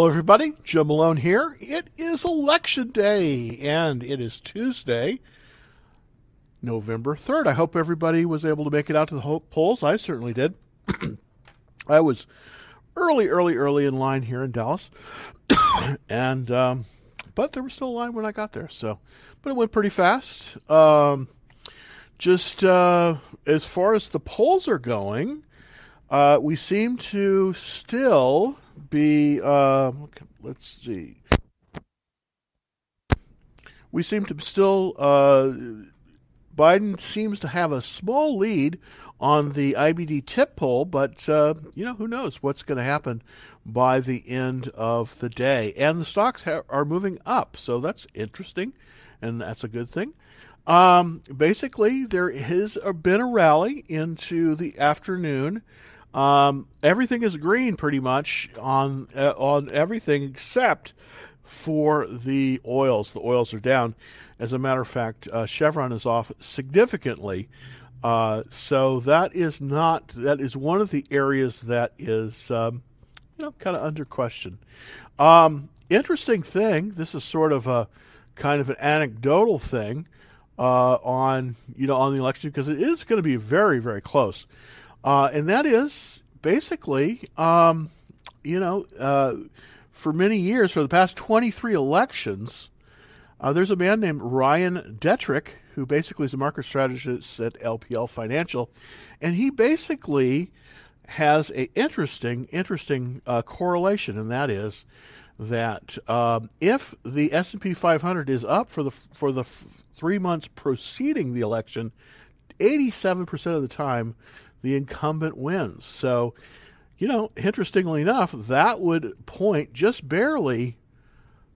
Hello, everybody. Joe Malone here. It is election day, and it is Tuesday, November 3rd. I hope everybody was able to make it out to the polls. I certainly did. I was early, early, early in line here in Dallas, and um, but there was still a line when I got there. So, but it went pretty fast. Um, just uh, as far as the polls are going, uh, we seem to still be, uh, let's see, we seem to still, uh, Biden seems to have a small lead on the IBD TIPP poll, but, uh, you know, who knows what's going to happen by the end of the day. And the stocks ha- are moving up, so that's interesting, and that's a good thing. Um, basically, there has been a rally into the afternoon. Um, everything is green pretty much on uh, on everything except for the oils. The oils are down. As a matter of fact, uh, Chevron is off significantly. Uh, so that is not that is one of the areas that is um, you know kind of under question. Um, interesting thing. This is sort of a kind of an anecdotal thing uh, on you know on the election because it is going to be very very close uh, and that is basically, um, you know, uh, for many years, for the past 23 elections, uh, there's a man named Ryan Detrick who basically is a market strategist at LPL Financial, and he basically has a interesting, interesting uh, correlation, and that is that um, if the S&P 500 is up for the for the three months preceding the election, 87% of the time the incumbent wins. So, you know, interestingly enough, that would point just barely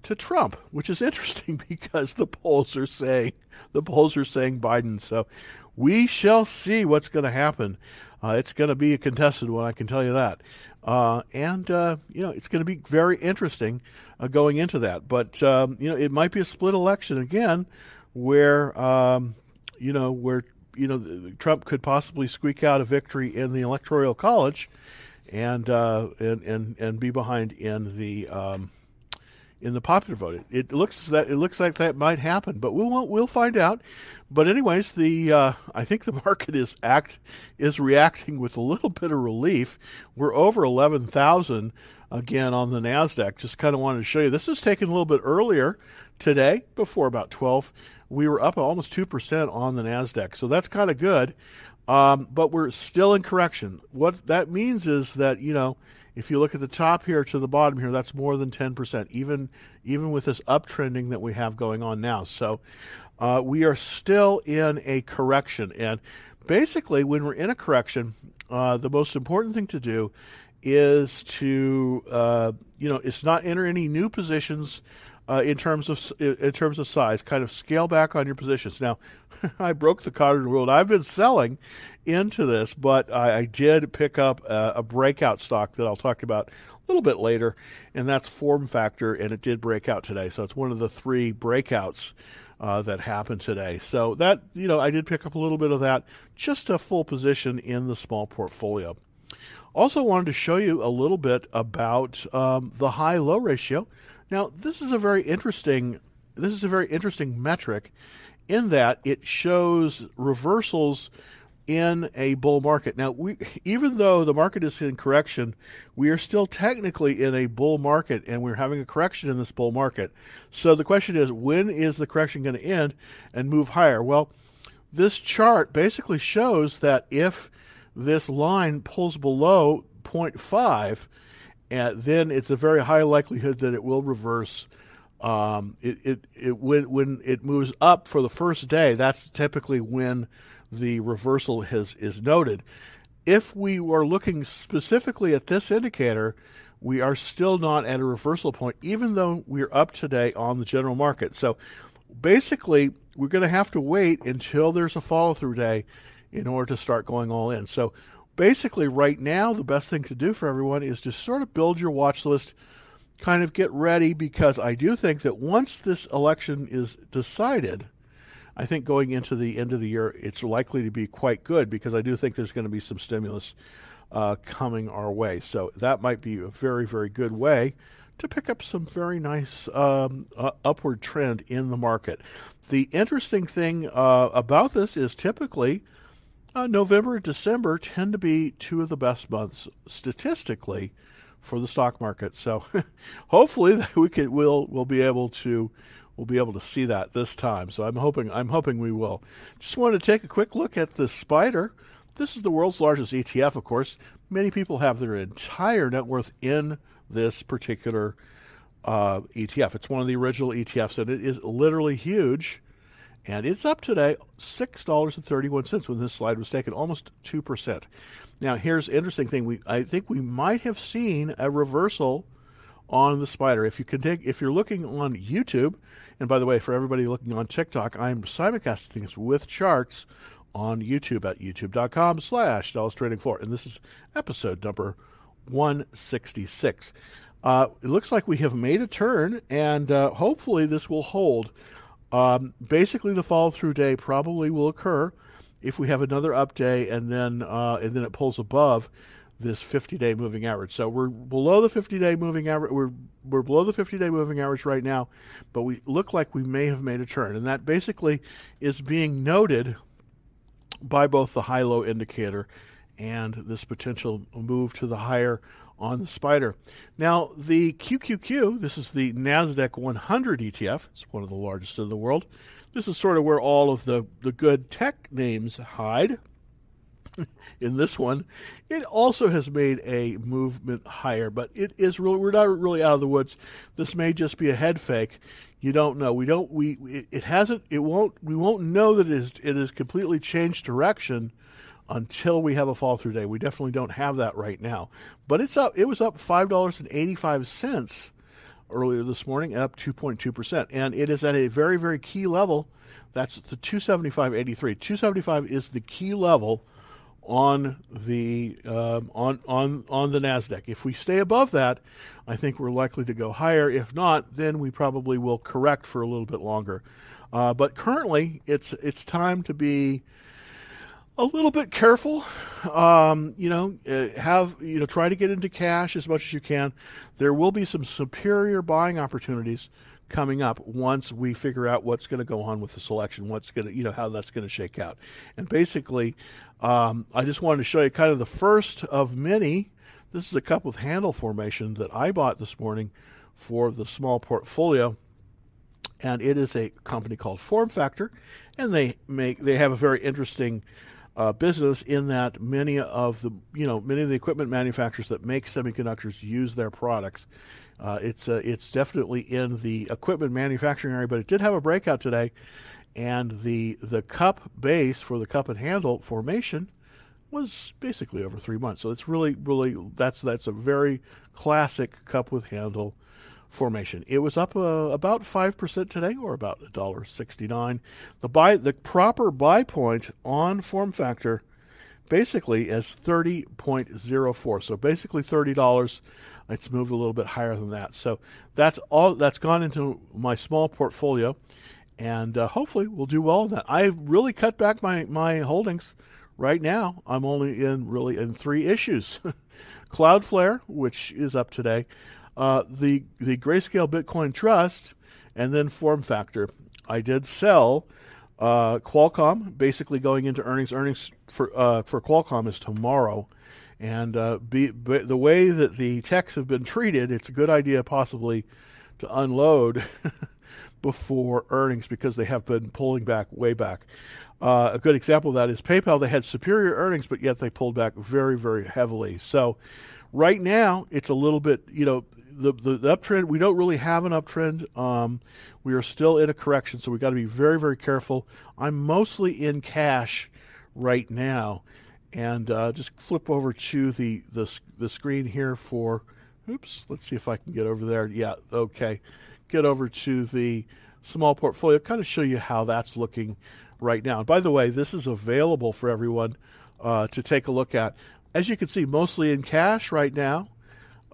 to Trump, which is interesting because the polls are saying the polls are saying Biden. So we shall see what's going to happen. Uh, it's going to be a contested one, I can tell you that. Uh, and uh, you know it's going to be very interesting uh, going into that. But um, you know it might be a split election again, where um, you know where you know, Trump could possibly squeak out a victory in the electoral college, and uh, and and and be behind in the um, in the popular vote. It, it, looks that it looks like that might happen, but we'll we'll find out. But anyways, the uh, I think the market is act is reacting with a little bit of relief. We're over eleven thousand again on the Nasdaq. Just kind of wanted to show you. This is taken a little bit earlier today, before about twelve we were up almost 2% on the NASDAQ. So that's kind of good. Um, but we're still in correction. What that means is that, you know, if you look at the top here to the bottom here, that's more than 10%, even, even with this uptrending that we have going on now. So uh, we are still in a correction. And basically, when we're in a correction, uh, the most important thing to do is to, uh, you know, it's not enter any new positions uh, in terms of in terms of size. Kind of scale back on your positions. Now, I broke the cardinal rule. I've been selling into this, but I, I did pick up a, a, breakout stock that I'll talk about a little bit later, and that's Form Factor, and it did break out today. So it's one of the three breakouts. Uh, that happened today. So that you know, I did pick up a little bit of that, just a full position in the small portfolio. Also, wanted to show you a little bit about um, the high-low ratio. Now, this is a very interesting this is a very interesting metric in that it shows reversals in a bull market. Now, we, even though the market is in correction, we are still technically in a bull market and we're having a correction in this bull market. So the question is, when is the correction going to end and move higher? Well, this chart basically shows that if this line pulls below 0.5, and then it's a very high likelihood that it will reverse. Um, it, it, it when when it moves up for the first day, that's typically when the reversal has is noted. If we were looking specifically at this indicator, we are still not at a reversal point, even though we're up today on the general market. So basically, we're going to have to wait until there's a follow through day in order to start going all in. So basically, right now, the best thing to do for everyone is to sort of build your watch list, kind of get ready, because I do think that once this election is decided, I think going into the end of the year, it's likely to be quite good because I do think there's going to be some stimulus uh, coming our way. So that might be a very, very good way to pick up some very nice um, uh, upward trend in the market. The interesting thing uh, about this is typically uh, November and December tend to be two of the best months statistically for the stock market. So hopefully we can we'll we'll be able to we'll be able to see that this time. So I'm hoping I'm hoping we will. Just wanted to take a quick look at the spider. This is the world's largest ETF, of course. Many people have their entire net worth in this particular uh, ETF. It's one of the original ETFs, and it is literally huge. And it's up today, $6.31 when this slide was taken, almost 2%. Now, here's the interesting thing. We I think we might have seen a reversal on the spider. If you can take, if you're looking on YouTube, and by the way, for everybody looking on TikTok, I'm simulcasting things with charts on YouTube at youtube.com slash Dallas Trading Floor. And this is episode number 166. Uh, it looks like we have made a turn, and uh, hopefully this will hold. Um, basically, the follow through day probably will occur if we have another up day, and then uh, and then it pulls above this 50 day moving average. So we're below the 50 day moving average. We're we're below the 50 day moving average right now, but we look like we may have made a turn, and that basically is being noted by both the high low indicator and this potential move to the higher on the spider. Now, the QQQ, this is the NASDAQ 100 ETF, it's one of the largest in the world. This is sort of where all of the, the good tech names hide. in this one, it also has made a movement higher, but it is really we're not really out of the woods. This may just be a head fake. You don't know. We don't. We it, hasn't. It won't. We won't know that it is. It has completely changed direction until we have a fall through day. We definitely don't have that right now. But it's up. It was up five dollars and eighty five cents earlier this morning, up two point two percent, and it is at a very very key level. That's the two seventy five eighty three. Two seventy five is the key level on the um, on on on the Nasdaq. If we stay above that, I think we're likely to go higher. If not, then we probably will correct for a little bit longer. Uh, but currently, it's it's time to be a little bit careful. Um, you know, uh, have you know try to get into cash as much as you can. There will be some superior buying opportunities coming up once we figure out what's going to go on with the selection, what's going to you know how that's going to shake out. And basically, um, I just wanted to show you kind of the first of many. This is a cup with handle formation that I bought this morning for the small portfolio and it is a company called Form Factor, and they make they have a very interesting uh, business in that many of the you know many of the equipment manufacturers that make semiconductors use their products. Uh, it's uh, it's definitely in the equipment manufacturing area, but it did have a breakout today, and the the cup base for the cup and handle formation was basically over three months. So it's really really that's that's a very classic cup with handle formation. It was up uh, about 5% today, or about $1.69. The buy, the proper buy point on form factor basically is 30.04. So basically $30. It's moved a little bit higher than that. So that's all that's gone into my small portfolio, and uh, hopefully we'll do well that. I've really cut back my, my holdings. Right now, I'm only in really in three issues. Cloudflare, which is up today, uh, the the Grayscale Bitcoin Trust, and then Form Factor. I did sell uh, Qualcomm, basically going into earnings. Earnings for uh, for Qualcomm is tomorrow, and uh, be, be, the way that the techs have been treated, it's a good idea possibly to unload before earnings because they have been pulling back way back. Uh, a good example of that is PayPal. They had superior earnings, but yet they pulled back very, very heavily. So right now, it's a little bit, you know, the, the, uptrend, we don't really have an uptrend. Um, we are still in a correction, so we've got to be very, very careful. I'm mostly in cash right now. And uh, just flip over to the, the, the screen here for, oops, let's see if I can get over there. Yeah, okay. Get over to the small portfolio, kind of show you how that's looking right now. And by the way, this is available for everyone uh, to take a look at. As you can see, mostly in cash right now.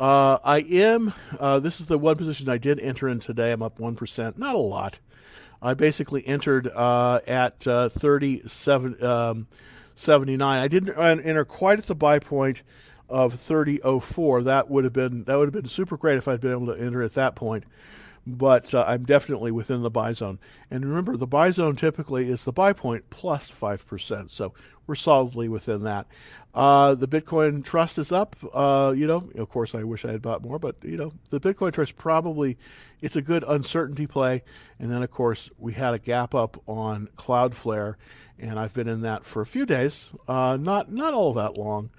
Uh, I am. Uh, this is the one position I did enter in today. I'm up one percent, not a lot. I basically entered uh, at uh, 37, um, 79. I didn't enter quite at the buy point. of 30.04. That would have been that would have been super great if I'd been able to enter at that point. But uh, I'm definitely within the buy zone. And remember, the buy zone typically is the buy point plus plus five percent. So we're solidly within that. Uh, the Bitcoin Trust is up. Uh, you know, of course, I wish I had bought more, but you know, the Bitcoin Trust probably it's a good uncertainty play. And then, of course, we had a gap up on Cloudflare, and I've been in that for a few days, uh, not not all that long.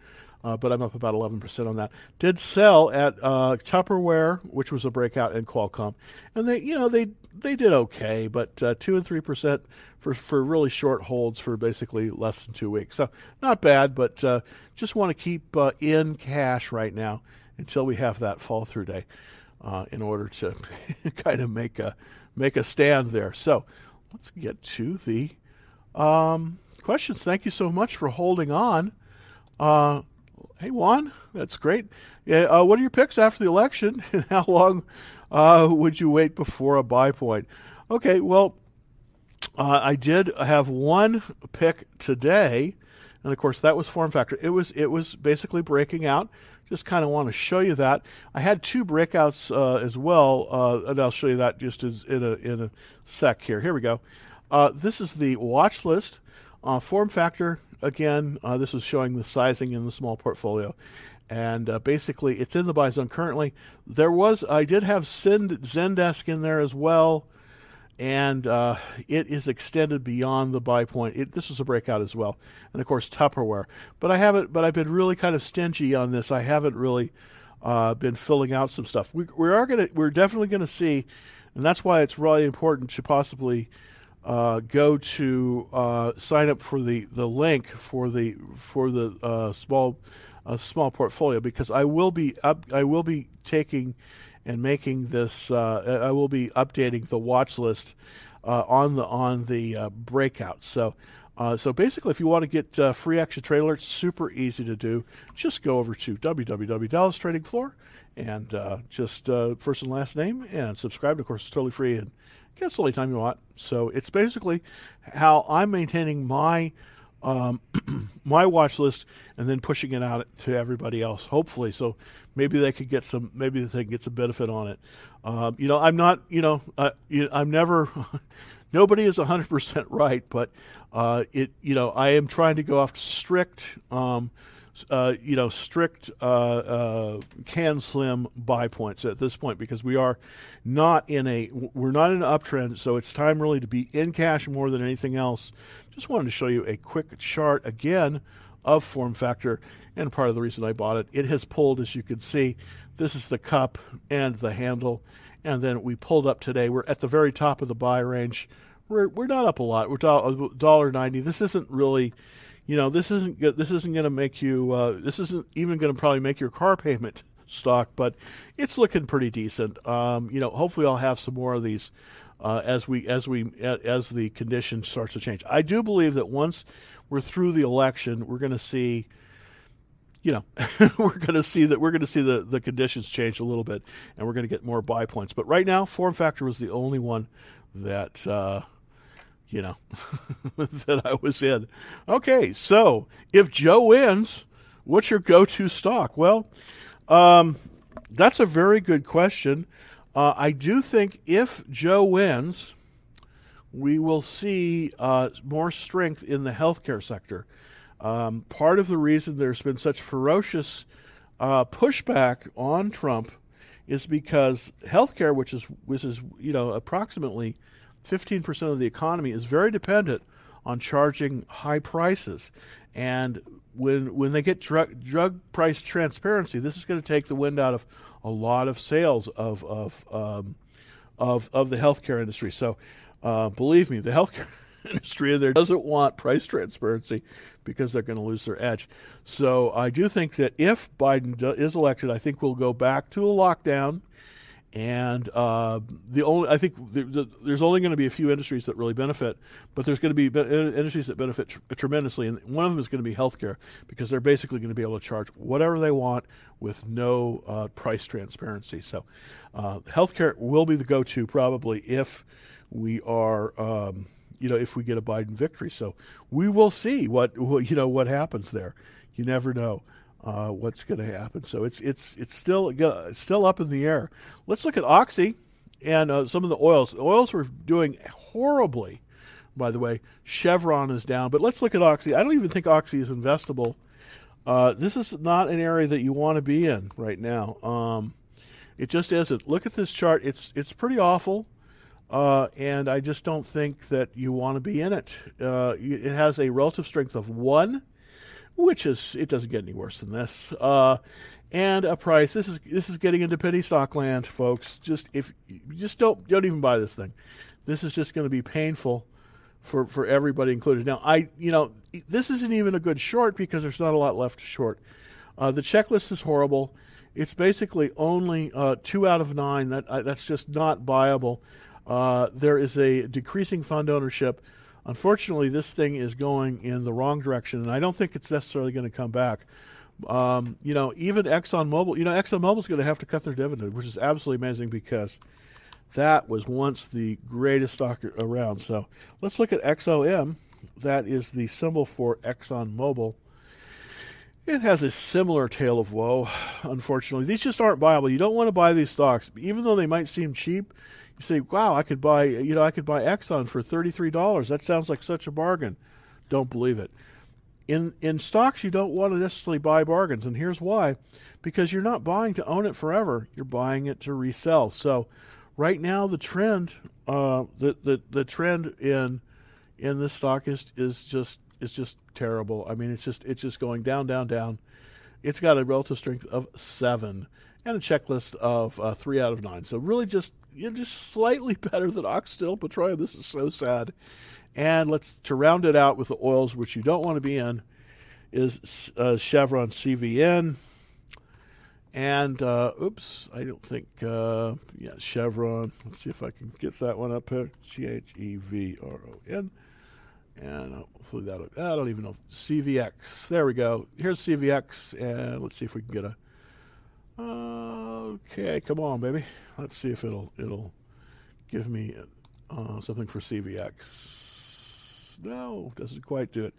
Uh, but I'm up about 11% on that. Did sell at uh, Tupperware, which was a breakout in Qualcomm, and they, you know, they they did okay, but uh, two and three percent for for really short holds for basically less than two weeks. So not bad, but uh, just want to keep uh, in cash right now until we have that fall through day, uh, in order to kind of make a make a stand there. So let's get to the um, questions. Thank you so much for holding on. Uh, hey Juan, that's great. Uh, what are your picks after the election, how long uh, would you wait before a buy point? Okay, well, uh, I did have one pick today, and of course that was form factor. It was it was basically breaking out. Just kind of want to show you that. I had two breakouts uh, as well, uh, and I'll show you that just as in a in a sec here. Here we go. Uh, this is the watch list. Uh, form factor again. Uh, this is showing the sizing in the small portfolio, and basically it's in the buy zone currently. There was I did have Zendesk in there as well and uh, it is extended beyond the buy point. It, this is a breakout as well, and of course Tupperware. But I haven't. But I've been really kind of stingy on this. I haven't really uh, been filling out some stuff. We, we are gonna. We're definitely to see, and that's why it's really important to possibly uh, go to uh, sign up for the, the link for the for the uh, small uh, small portfolio because I will be up. I will be taking and making this. Uh, I will be updating the watch list uh, on the on the uh, breakout. So. Uh, so basically, if you want to get uh, free extra trade alerts, super easy to do. Just go over to www.dallastradingfloor and uh, just first and last name and subscribe. Of course, it's totally free and cancel anytime you want. So it's basically how I'm maintaining my um, my watch list and then pushing it out to everybody else. Hopefully, so maybe they could get some maybe they can get some benefit on it. Um, you know, I'm not. You know, uh, I'm never. nobody is 100% right, but uh, it. You know, I am trying to go off strict. Um, uh, you know, strict uh, uh, CanSlim buy points at this point because we are not in a we're not in an uptrend, so it's time really to be in cash more than anything else. Just wanted to show you a quick chart again of form factor and part of the reason I bought it. It has pulled, as you can see, this is the cup and the handle, and then we pulled up today. We're at the very top of the buy range. We're we're not up a lot. We're dollar ninety. This isn't really, you know, this isn't this isn't going to make you. Uh, this isn't even going to probably make your car payment stock, but it's looking pretty decent. Um, you know, hopefully I'll have some more of these. Uh, as we as we as the conditions starts to change, I do believe that once we're through the election, we're going to see you know, we're going to see that we're going to see the, the conditions change a little bit, and we're going to get more buy points. But right now, form factor was the only one that uh, you know that I was in. Okay, so if Joe wins, what's your go-to stock? Well, um, that's a very good question. Uh, I do think if Joe wins, we will see uh, more strength in the healthcare sector. Um, part of the reason there's been such ferocious uh, pushback on Trump is because healthcare, which is which is you know approximately 15% of the economy, is very dependent on charging high prices. And when when they get drug drug price transparency, this is going to take the wind out of a lot of sales of of um, of of the healthcare industry. So, uh, believe me, the healthcare industry there doesn't want price transparency because they're going to lose their edge. So I do think that if Biden is elected, I think we'll go back to a lockdown. And uh, the only I think there's only going to be a few industries that really benefit, but there's going to be industries that benefit tr- tremendously, and one of them is going to be healthcare because they're basically going to be able to charge whatever they want with no uh, price transparency. So, uh, healthcare will be the go-to probably if we are. Um, you know, if we get a Biden victory. So we will see what, you know what happens there. You never know. Uh, what's going to happen. So it's it's it's still it's still up in the air. Let's look at Oxy and uh, some of the oils. The oils were doing horribly, by the way. Chevron is down, but let's look at Oxy. I don't even think Oxy is investable. Uh, this is not an area that you want to be in right now. Um, it just isn't. Look at this chart. It's it's pretty awful. Uh, and I just don't think that you want to be in it. Uh, it has a relative strength of one, which is it doesn't get any worse than this. Uh, and a price. This is this is getting into penny stock land, folks. Just if just don't don't even buy this thing. This is just going to be painful for for everybody included. Now, I you know this isn't even a good short because there's not a lot left to short. Uh, the checklist is horrible. It's basically only uh, two out of nine. That uh, that's just not viable. Uh, there is a decreasing fund ownership. Unfortunately, this thing is going in the wrong direction, and I don't think it's necessarily going to come back. Um, you know, even ExxonMobil, you know, ExxonMobil is going to have to cut their dividend, which is absolutely amazing because that was once the greatest stock around. So let's look at XOM. That is the symbol for ExxonMobil. It has a similar tale of woe, unfortunately. These just aren't viable. You don't want to buy these stocks, even though they might seem cheap. You say, "Wow, I could buy, you know, I could buy Exxon for thirty-three dollars. That sounds like such a bargain." Don't believe it. In in stocks, you don't want to necessarily buy bargains, and here's why: because you're not buying to own it forever. You're buying it to resell. So, right now, the trend, uh, the, the the trend in in this stock is is just is just terrible. I mean, it's just it's just going down, down, down. It's got a relative strength of seven and a checklist of uh, three out of nine. So really, just you know, just slightly better than Occidental Petroleum. This is so sad. And let's to round it out with the oils, which you don't want to be in, is uh, Chevron CVN. And uh, oops, I don't think uh, yeah Chevron. Let's see if I can get that one up here. C H E V R O N. And hopefully that I don't even know CVX. There we go. Here's CVX, and let's see if we can get a Okay, come on, baby. Let's see if it'll it'll give me uh, something for CVX. No, doesn't quite do it.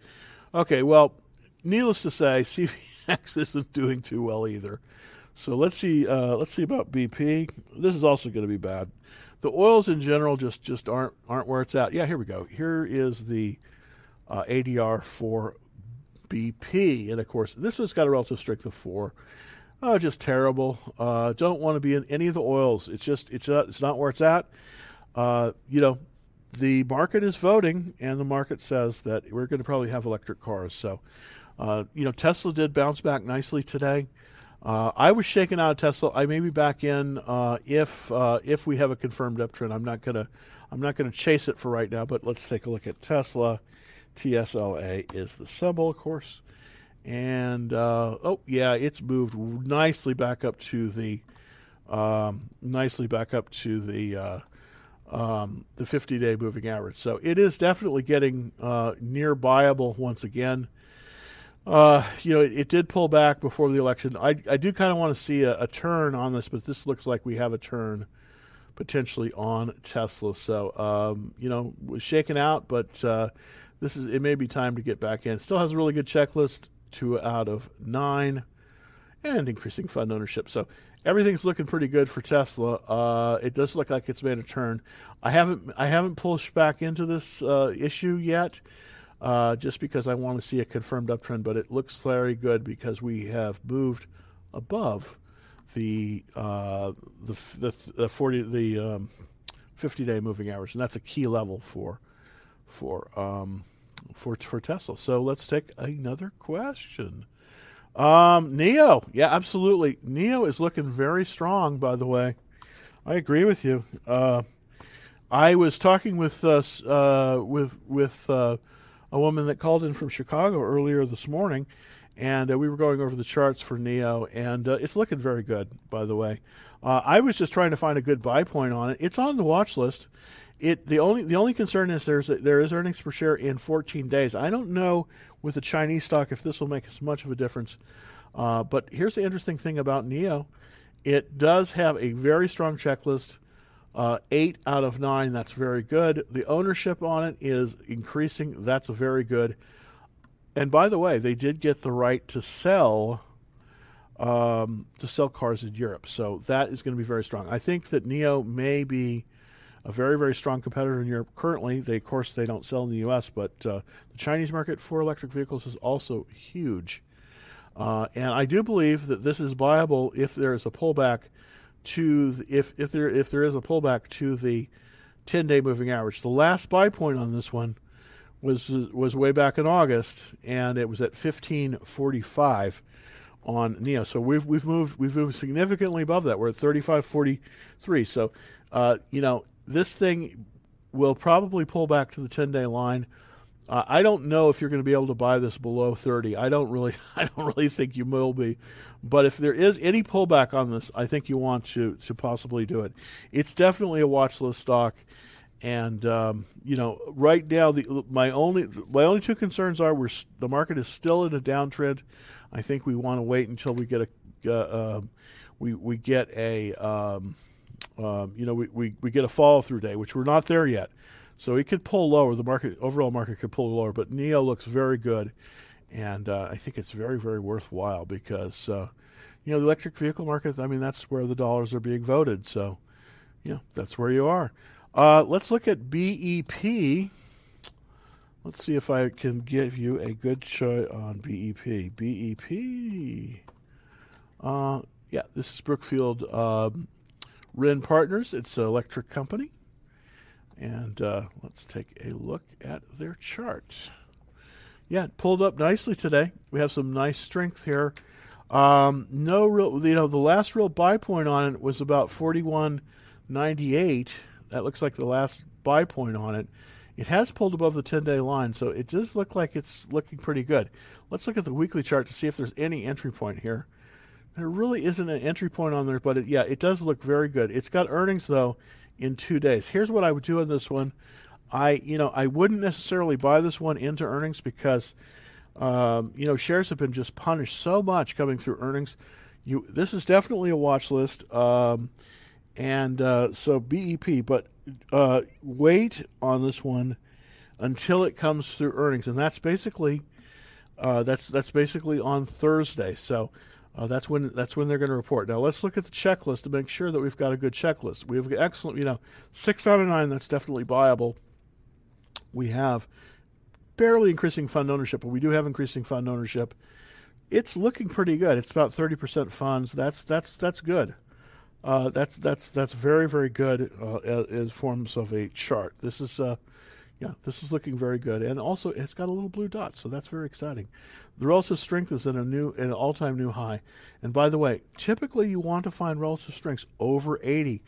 Okay, well, needless to say, CVX isn't doing too well either. So let's see. Uh, let's see about BP. This is also going to be bad. The oils in general just just aren't aren't where it's at. Yeah, here we go. Here is the uh, ADR for BP, and of course, this has got a relative strength of four. Oh, just terrible. Uh, don't want to be in any of the oils. It's just it's not, it's not where it's at. Uh, you know, the market is voting, and the market says that we're going to probably have electric cars. So, uh, you know, Tesla did bounce back nicely today. Uh, I was shaken out of Tesla. I may be back in uh, if uh, if we have a confirmed uptrend. I'm not gonna I'm not gonna chase it for right now. But let's take a look at Tesla. TSLA is the symbol, of course and uh, oh yeah, it's moved nicely back up to the um, nicely back up to the uh, um, the 50 day moving average. So it is definitely getting uh, near buyable once again. Uh, you know, it, it, did pull back before the election. I, I do kind of want to see a, a, turn on this, but this looks like we have a turn potentially on Tesla. So, um, you know, was shaken out, but uh, this is it may be time to get back in. Still has a really good checklist two out of nine, and increasing fund ownership. So everything's looking pretty good for Tesla. Uh, it does look like it's made a turn. I haven't I haven't pushed back into this uh, issue yet, uh, just because I want to see a confirmed uptrend. But it looks very good because we have moved above the uh, the, the, the forty the um, fifty day moving average, and that's a key level for for um, for for Tesla. So let's take another question. Um, NIO, yeah, absolutely. NIO is looking very strong. By the way, I agree with you. Uh, I was talking with us uh, with with uh, a woman that called in from Chicago earlier this morning, and uh, we were going over the charts for NIO, and uh, it's looking very good. By the way, uh, I was just trying to find a good buy point on it. It's on the watch list it the only the only concern is there's there is earnings per share in 14 days. I don't know with the Chinese stock if this will make as much of a difference. Uh, but here's the interesting thing about NIO, it does have a very strong checklist. Uh, eight out of nine, that's very good. The ownership on it is increasing. That's very good. And by the way, they did get the right to sell um, to sell cars in Europe. So that is going to be very strong. I think that NIO may be a very very strong competitor in Europe currently. They of course they don't sell in the U.S., but uh, the Chinese market for electric vehicles is also huge. Uh, and I do believe that this is viable if there is a pullback to the, if if there if there is a pullback to the 10-day moving average. The last buy point on this one was was way back in August, and it was at 1545 on NIO. So we've we've moved we've moved significantly above that. We're at 3543. So uh, you know this thing will probably pull back to the 10-day line. Uh, I don't know if you're going to be able to buy this below 30. I don't really I don't really think you will be. But if there is any pullback on this, I think you want to to possibly do it. It's definitely a watch list stock. And um, you know, right now, the my only my only two concerns are we're the market is still in a downtrend. I think we want to wait until we get a uh, uh, we we get a um, um, you know we, we, we get a follow through day, which we're not there yet. So it could pull lower. The market overall market could pull lower, but NIO looks very good, and uh, I think it's very very worthwhile because uh, you know the electric vehicle market. I mean that's where the dollars are being voted. So know that's where you are. Uh, let's look at BEP. Let's see if I can give you a good show on BEP. BEP. Uh, yeah, this is Brookfield um, Wren Partners. It's an electric company. And uh, let's take a look at their chart. Yeah, it pulled up nicely today. We have some nice strength here. Um, no real, you know, the last real buy point on it was about 41.98 that looks like the last buy point on it. It has pulled above the 10 day line, so it does look like it's looking pretty good. Let's look at the weekly chart to see if there's any entry point here. There really isn't an entry point on there, but it, yeah, it does look very good. It's got earnings, though, in two days. Here's what I would do on this one. I, you know, I wouldn't necessarily buy this one into earnings because, um, you know, shares have been just punished so much coming through earnings. You, this is definitely a watch list. Um, and uh, so BEP, but uh, wait on this one until it comes through earnings, and that's basically uh, that's that's basically on Thursday. So uh, that's when that's when they're going to report. Now let's look at the checklist to make sure that we've got a good checklist. We have excellent, you know, six out of nine. That's definitely viable. We have barely increasing fund ownership, but we do have increasing fund ownership. It's looking pretty good. It's about thirty percent funds. That's that's that's good. Uh, that's that's that's very very good uh, forms of a chart. This is uh, yeah, this is looking very good, and also it's got a little blue dot, so that's very exciting. The relative strength is in a new an all time new high. And by the way, typically you want to find relative strengths over 80,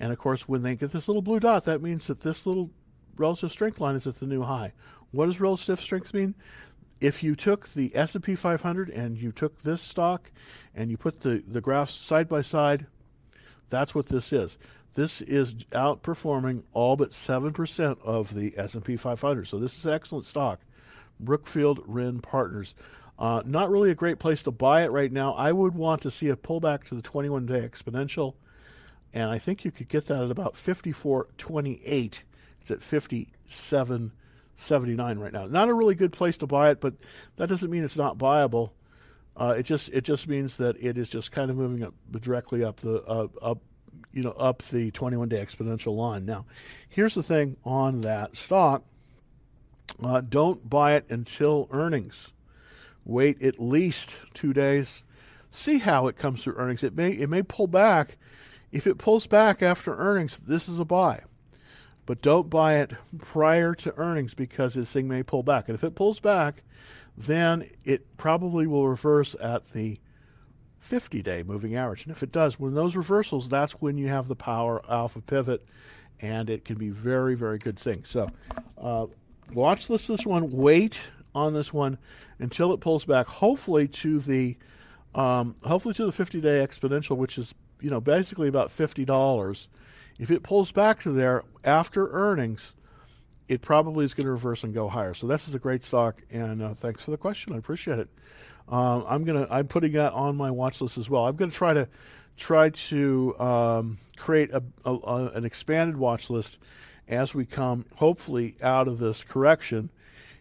and of course when they get this little blue dot, that means that this little relative strength line is at the new high. What does relative strength mean? If you took the S&P 500 and you took this stock and you put the, the graphs side by side, that's what this is. This is outperforming all but 7% of the S&P 500. So this is excellent stock. Brookfield Wren Partners. Uh, not really a great place to buy it right now. I would want to see a pullback to the 21 day exponential, and I think you could get that at about 54.28. It's at 57.79 right now. Not a really good place to buy it, but that doesn't mean it's not buyable. Uh, it just it just means that it is just kind of moving up directly up the uh, up you know up the 21 day exponential line. Now, here's the thing on that stock: uh, don't buy it until earnings. Wait at least two days. See how it comes through earnings. It may it may pull back. If it pulls back after earnings, this is a buy. But don't buy it prior to earnings because this thing may pull back. And if it pulls back, then it probably will reverse at the 50 day moving average. And if it does, when those reversals, that's when you have the power alpha pivot, and it can be very, very good thing. So, uh, watch this this one. Wait on this one until it pulls back. Hopefully to the um, hopefully to the 50 day exponential, which is you know basically about fifty dollars. If it pulls back to there after earnings, it probably is going to reverse and go higher. So this is a great stock, and uh, thanks for the question. I appreciate it. Um, I'm gonna I'm putting that on my watch list as well. I'm to try to try to um, create a, a, a, an expanded watch list as we come hopefully out of this correction,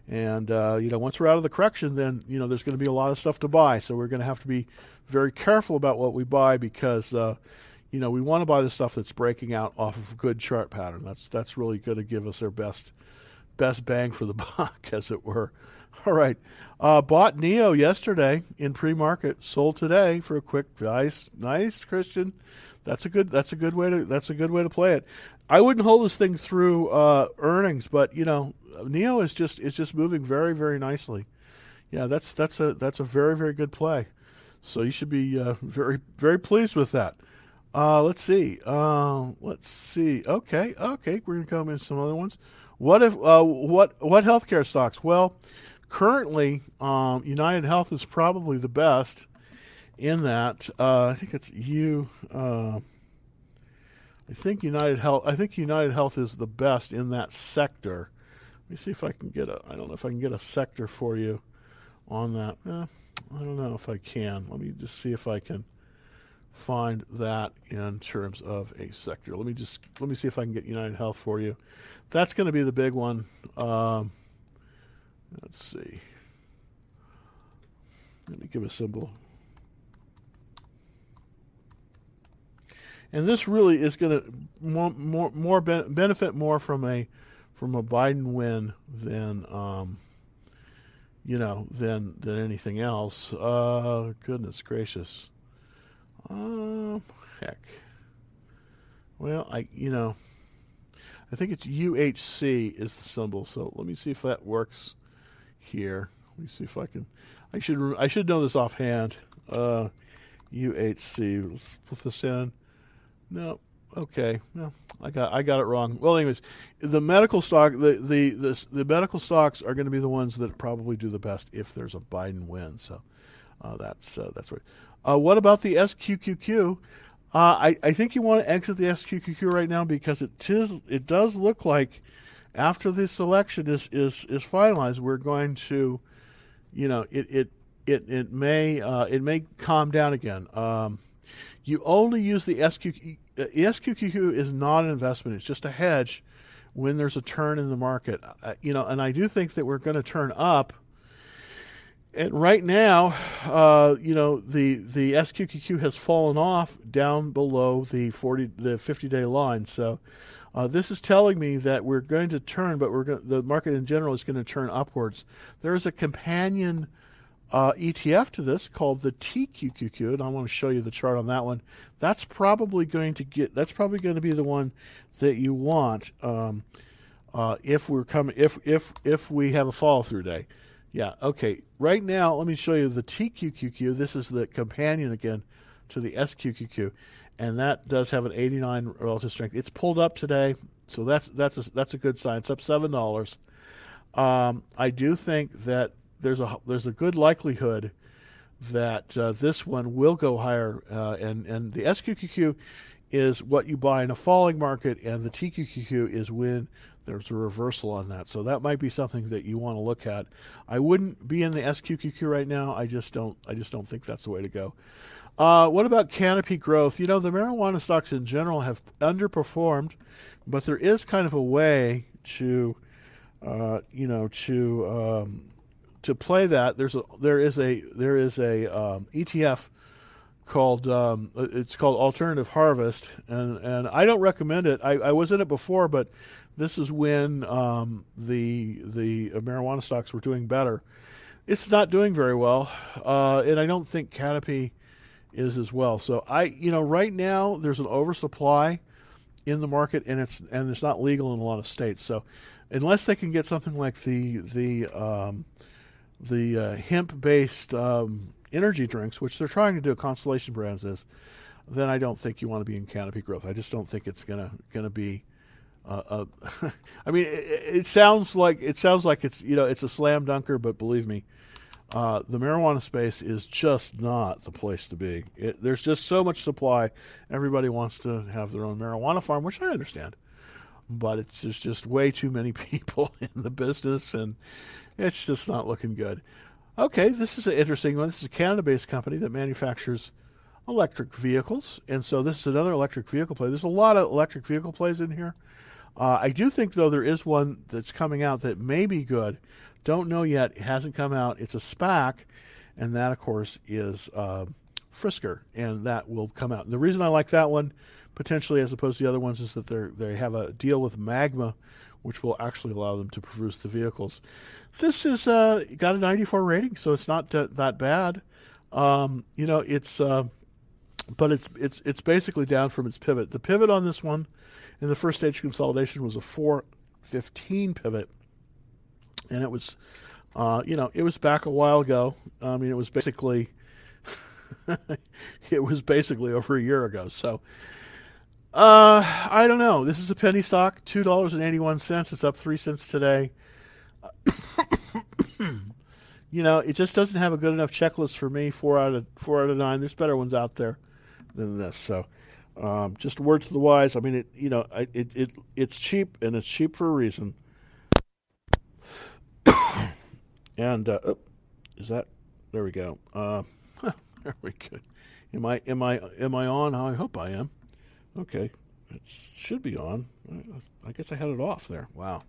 And uh, you know, once we're out of the correction, then you know there's going to be a lot of stuff to buy. So we're going to have to be very careful about what we buy because uh, you know we want to buy the stuff that's breaking out off of a good chart pattern. That's that's really going to give us our best best bang for the buck, as it were. All right, uh, bought NIO yesterday in pre-market, sold today for a quick, nice, nice Christian. That's a good. That's a good way to. That's a good way to play it. I wouldn't hold this thing through uh, earnings, but you know, NIO is just is just moving very very nicely. Yeah, that's that's a that's a very very good play. So you should be uh, very very pleased with that. Uh, let's see. Uh, let's see. Okay, okay, we're gonna come in some other ones. What if uh, what what healthcare stocks? Well, currently, um, United Health is probably the best in that. Uh, I think it's you. Uh, I think United Health. I think United Health is the best in that sector. Let me see if I can get a. I don't know if I can get a sector for you on that. Eh, I don't know if I can. Let me just see if I can find that in terms of a sector. Let me just let me see if I can get United Health for you. That's going to be the big one. Um, let's see. Let me give a symbol. And this really is going to more more more benefit more from a from a Biden win than um, you know than than anything else. Uh, goodness gracious. Uh, heck. Well, I you know, I think it's UHC is the symbol. So let me see if that works here. Let me see if I can. I should I should know this offhand. Uh, UHC. Let's put this in. No, okay. No, I got I got it wrong. Well, anyways, the medical stock the the the, the medical stocks are going to be the ones that probably do the best if there's a Biden win. So uh, that's uh, that's right. Uh, what about the SQQQ? Uh, I I think you want to exit the SQQQ right now because it tis it does look like after this election is is is finalized, we're going to, you know, it it it it may uh, it may calm down again. Um, you only use the SQQQ. Uh, SQQQ is not an investment; it's just a hedge when there's a turn in the market. Uh, you know, and I do think that we're going to turn up. And right now, uh, you know, the the SQQQ has fallen off down below the forty the fifty day line. So uh, this is telling me that we're going to turn, but we're going, the market in general is going to turn upwards. There is a companion uh, ETF to this called the TQQQ, and I want to show you the chart on that one. That's probably going to get. That's probably going to be the one that you want um, uh, if we're coming. If if if we have a follow through day. Yeah. Okay. Right now, let me show you the TQQQ. This is the companion again to the SQQQ and that does have an 89 relative strength. It's pulled up today, so that's that's a, that's a good sign. It's up seven dollars. Um, I do think that there's a there's a good likelihood that uh, this one will go higher, uh, and and the SQQQ is what you buy in a falling market, and the TQQQ is when there's a reversal on that. So that might be something that you want to look at. I wouldn't be in the SQQQ right now. I just don't. I just don't think that's the way to go. Uh, what about canopy growth? You know, the marijuana stocks in general have underperformed, but there is kind of a way to, uh, you know, to um, to play that. There's a there is a there is a um, ETF called um, it's called Alternative Harvest, and and I don't recommend it. I, I was in it before, but this is when um, the the marijuana stocks were doing better. It's not doing very well, uh, and I don't think Canopy is as well. So I, you know, right now there's an oversupply in the market, and it's and it's not legal in a lot of states. So unless they can get something like the the um, the uh, hemp based um, energy drinks, which they're trying to do, Constellation Brands is, then I don't think you want to be in canopy growth. I just don't think it's gonna gonna be. Uh, uh, I mean, it, it, sounds like it sounds like it's you know it's a slam dunker, but believe me, uh, the marijuana space is just not the place to be. It, there's just so much supply. Everybody wants to have their own marijuana farm, which I understand. But it's just, way too many people in the business, and it's just not looking good. Okay, this is an interesting one. This is a Canada based company that manufactures electric vehicles. And so this is another electric vehicle play. There's a lot of electric vehicle plays in here. Uh, I do think, though, there is one that's coming out that may be good Don't know yet. It hasn't come out. It's a SPAC, and that, of course, is uh, Fisker, and that will come out. And the reason I like that one potentially as opposed to the other ones is that they they have a deal with Magna, which will actually allow them to produce the vehicles. This is uh, got a 94 rating, so it's not that, that bad. Um, you know, it's uh, but it's it's it's basically down from its pivot. The pivot on this one in the first stage consolidation was a 415 pivot, and it was, uh, you know, it was back a while ago. I mean, it was basically, it was basically over a year ago. So, uh, I don't know. This is a penny stock, two dollars and eighty one cents. It's up three cents today. you know, it just doesn't have a good enough checklist for me. Four out of four out of nine. There's better ones out there than this. So, um, just word to the wise. I mean, it you know, it it it's cheap and it's cheap for a reason. And uh, oh, is that there? We go. Uh, there we go. Am I am I am I on? I hope I am. Okay, it should be on. I guess I had it off there. Wow.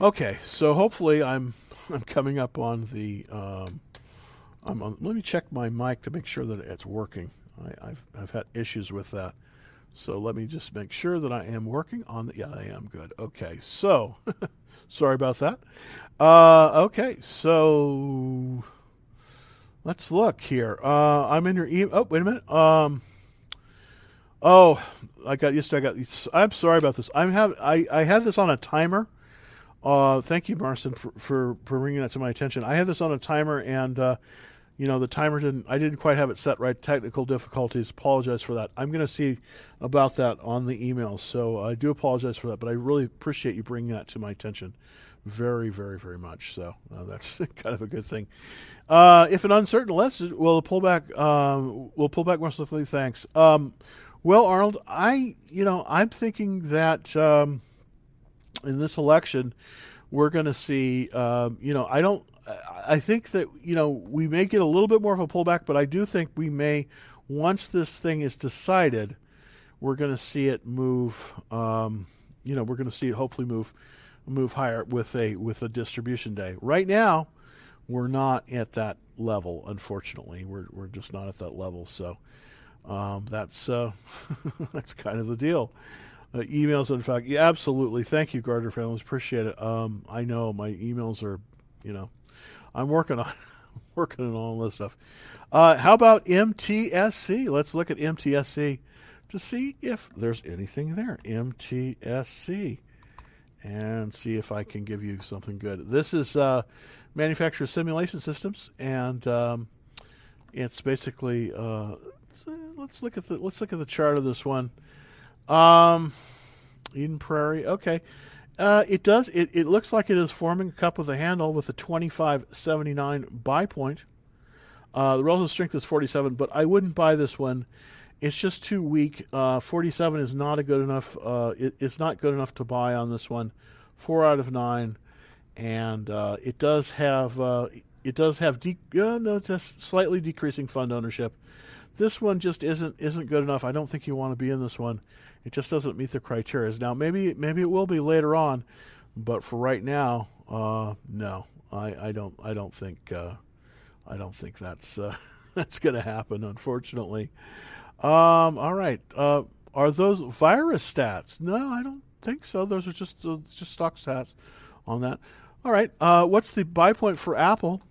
Okay, so hopefully I'm I'm coming up on the. Um, I'm on, let me check my mic to make sure that it's working. I, have I've had issues with that. So let me just make sure that I am working on the. Yeah, I am good. Okay, so sorry about that. Uh, okay, so let's look here. Uh, I'm in your email. Oh, wait a minute. Um, oh, I got to. I got. I'm sorry about this. I'm have. I I had this on a timer. Uh, thank you, Marson, for, for, for bringing that to my attention. I had this on a timer, and uh, you know the timer didn't i didn't quite have it set right. Technical difficulties. Apologize for that. I'm going to see about that on the email. So i do apologize for that but i really appreciate you bringing that to my attention very very very much. So uh, that's kind of a good thing. Uh, if an uncertain let's we'll pull back um, we'll pull back mercifully thanks. Um, well arnold i you know i'm thinking that um, in this election we're going to see um, you know i don't I think that you know we may get a little bit more of a pullback, but I do think we may once this thing is decided, we're going to see it move. Um, you know, we're going to see it hopefully move move higher with a with a distribution day. Right now, we're not at that level. Unfortunately, we're we're just not at that level. So um, that's uh, that's kind of the deal. Uh, emails, in fact, yeah, absolutely. Thank you, Gardner families. Appreciate it. Um, I know my emails are, you know, I'm working on working on all this stuff. Uh, how about MTSC? Let's look at MTSC to see if there's anything there. MTSC and see if I can give you something good. This is uh, manufacturer simulation systems, and um, it's basically uh, let's look at the let's look at the chart of this one. Um, Eden Prairie, okay. Uh, it does. It, it looks like it is forming a cup with a handle with a 2579 buy point. Uh, the relative strength is 47, but I wouldn't buy this one. It's just too weak. Uh, 47 is not a good enough. Uh, it, it's not good enough to buy on this one. Four out of nine, and uh, it does have uh, it does have de- no, just slightly decreasing fund ownership. This one just isn't isn't good enough. I don't think you want to be in this one. It just doesn't meet the criteria. Now maybe maybe it will be later on, but for right now, uh, no, I, I don't I don't think uh, I don't think that's uh, that's going to happen. Unfortunately. Um, all right. Uh, are those virus stats? No, I don't think so. Those are just uh, just stock stats on that. All right. Uh, what's the buy point for Apple?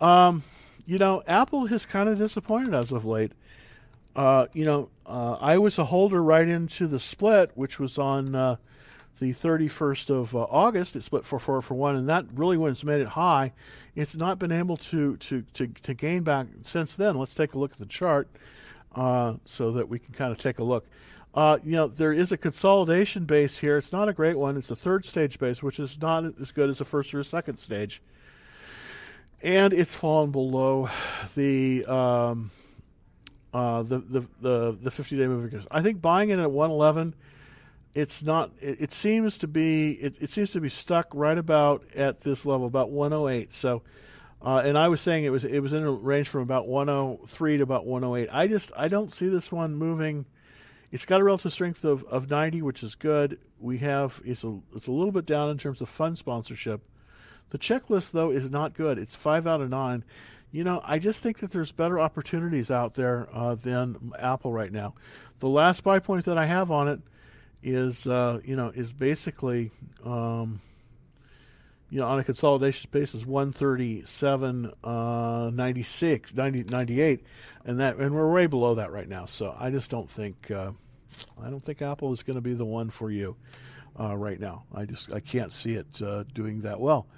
Um, you know, Apple has kind of disappointed as of late. Uh, you know, uh, I was a holder right into the split, which was on uh, the 31st of uh, August. It split for four for one, and that really when it's made it high, it's not been able to to to, to gain back since then. Let's take a look at the chart uh, so that we can kind of take a look. Uh, you know, there is a consolidation base here. It's not a great one. It's a third stage base, which is not as good as a first or a second stage. And it's fallen below the um, uh, the the the the 50 day moving average. I think buying it at 111, it's not. It, it seems to be it, it, seems to be stuck right about at this level, about 108. So, uh, and I was saying it was it was in a range from about 103 to about 108. I just I don't see this one moving. It's got a relative strength of, of 90, which is good. We have it's a it's a little bit down in terms of fund sponsorship. The checklist, though, is not good. It's five out of nine. You know, I just think that there's better opportunities out there uh, than Apple right now. The last buy point that I have on it is, uh, you know, is basically, um, you know, on a consolidation basis, 137, uh, 96, 90, 98, and that, and we're way below that right now. So I just don't think, uh, I don't think Apple is going to be the one for you uh, right now. I just I can't see it uh, doing that well.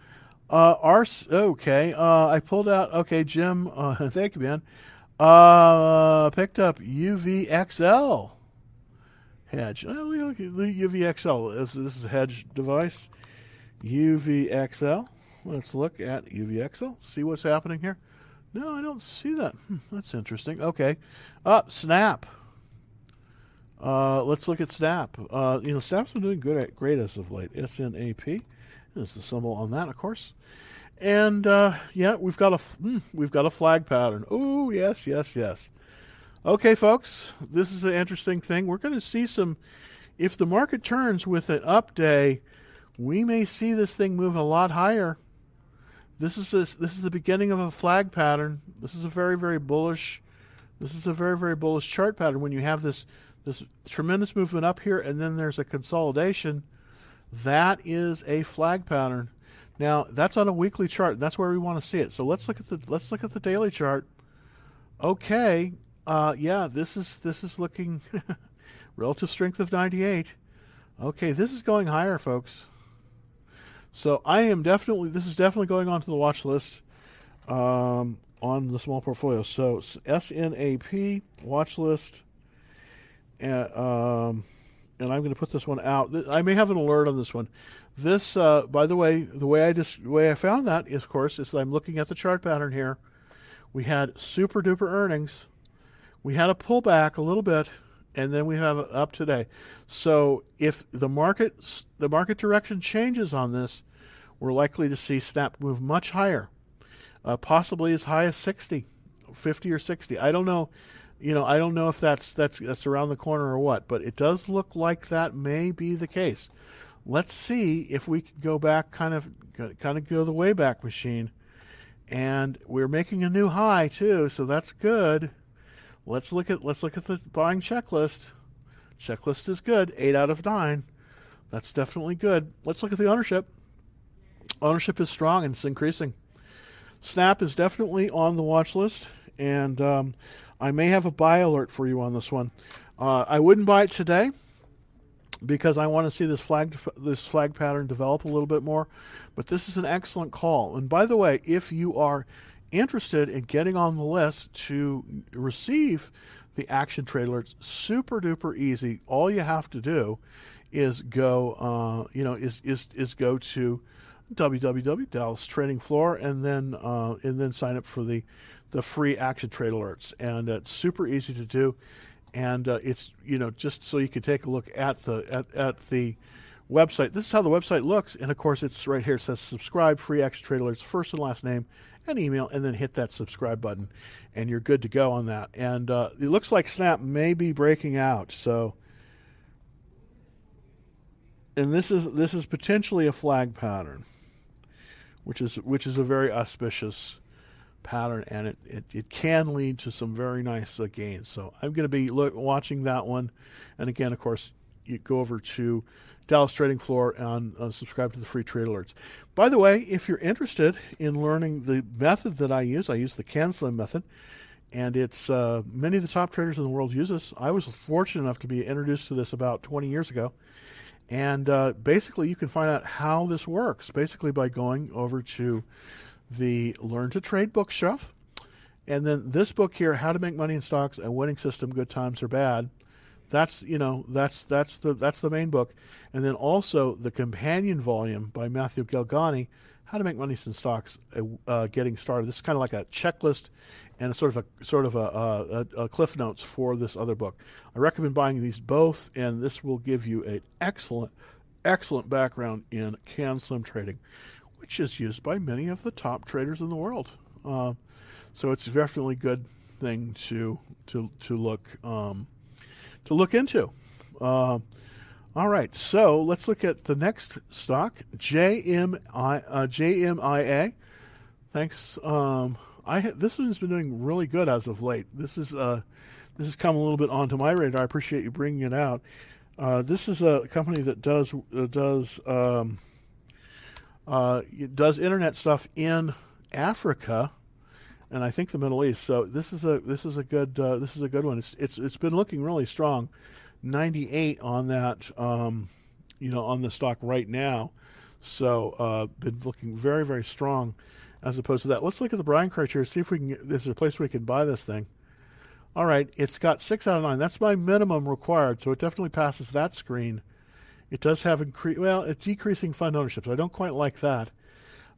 Uh, ours, okay. Uh, I pulled out. Okay, Jim. Uh, thank you, man. Uh, picked up UVXL hedge. Oh, UVXL. This, this is a hedge device. UVXL. Let's look at UVXL. See what's happening here. No, I don't see that. Hmm, that's interesting. Okay. Up, Snap. Uh, let's look at Snap. Uh, you know, Snap's been doing good, at, great as of late. SNAP is the symbol on that, of course. And uh, yeah, we've got a mm, we've got a flag pattern. Oh yes, yes, yes. Okay, folks, this is an interesting thing. We're going to see some. If the market turns with an up day, we may see this thing move a lot higher. This is a, this is the beginning of a flag pattern. This is a very very bullish. This is a very very bullish chart pattern. When you have this this tremendous movement up here, and then there's a consolidation. That is a flag pattern. Now that's on a weekly chart. That's where we want to see it. So let's look at the let's look at the daily chart. Okay, uh, yeah, this is this is looking relative strength of 98. Okay, this is going higher, folks. So I am definitely this is definitely going on to the watch list um, on the small portfolio. So SNAP watch list and, um, and I'm going to put this one out. I may have an alert on this one. This, uh, by the way, the way I just the way I found that is, of course, is I'm looking at the chart pattern here. We had super duper earnings. We had a pullback a little bit, and then we have up today. So if the market the market direction changes on this, we're likely to see Snap move much higher, uh, possibly as high as 60, 50 or 60. I don't know you know, I don't know if that's that's that's around the corner or what, but it does look like that may be the case. Let's see if we can go back, kind of, kind of go the way back Machine, and we're making a new high too, so that's good. Let's look at let's look at the buying checklist. Checklist is good, eight out of nine. That's definitely good. Let's look at the ownership. Ownership is strong and it's increasing. Snap is definitely on the watch list, and um, I may have a buy alert for you on this one. Uh, I wouldn't buy it today because I want to see this flag this flag pattern develop a little bit more. But this is an excellent call. And by the way, if you are interested in getting on the list to receive the action trade alerts, super duper easy. All you have to do is go, uh, you know, is is is go to www Dallas Trading Floor and then uh, and then sign up for the the free action trade alerts, and it's super easy to do. And uh, it's you know just so you can take a look at the at, at the website. This is how the website looks, and of course it's right here. It says subscribe, free action trade alerts, first and last name, and email, and then hit that subscribe button, and you're good to go on that. And uh, it looks like Snap may be breaking out, so. And this is this is potentially a flag pattern, which is which is a very auspicious pattern, and it, it, it can lead to some very nice uh, gains. So I'm going to be look, watching that one. And again, of course, you go over to Dallas Trading Floor and uh, subscribe to the free trade alerts. By the way, if you're interested in learning the method that I use, I use the CanSlim method, and it's uh, many of the top traders in the world use this. I was fortunate enough to be introduced to this about 20 years ago. And uh, basically, you can find out how this works basically by going over to the Learn to Trade bookshelf. And then this book here, How to Make Money in Stocks: A Winning System, Good Times or Bad. That's you know that's that's the that's the main book, and then also the companion volume by Matthew Galgani, How to Make Money in Stocks: uh, uh Getting Started. This is kind of like a checklist and a sort of a sort of a, a, a, cliff notes for this other book. I recommend buying these both, and this will give you an excellent, excellent background in can slim trading which is used by many of the top traders in the world. Uh, so it's definitely a good thing to to to look um, to look into. Uh, All right, so let's look at the next stock, JMI, uh, JMIA. Thanks. Um, I this one's been doing really good as of late. This is uh, this has come a little bit onto my radar. I appreciate you bringing it out. Uh, this is a company that does uh, does um, uh, does internet stuff in Africa, and I think the Middle East. So this is a this is a good uh, this is a good one. It's it's it's been looking really strong. 98 on that, um, you know, on the stock right now. So, uh, been looking very, very strong as opposed to that. Let's look at the Bryan criteria, see if we can, get, there's a place we can buy this thing. All right, it's got six out of nine. That's my minimum required, so it definitely passes that screen. It does have increase. Well, it's decreasing fund ownership, so I don't quite like that.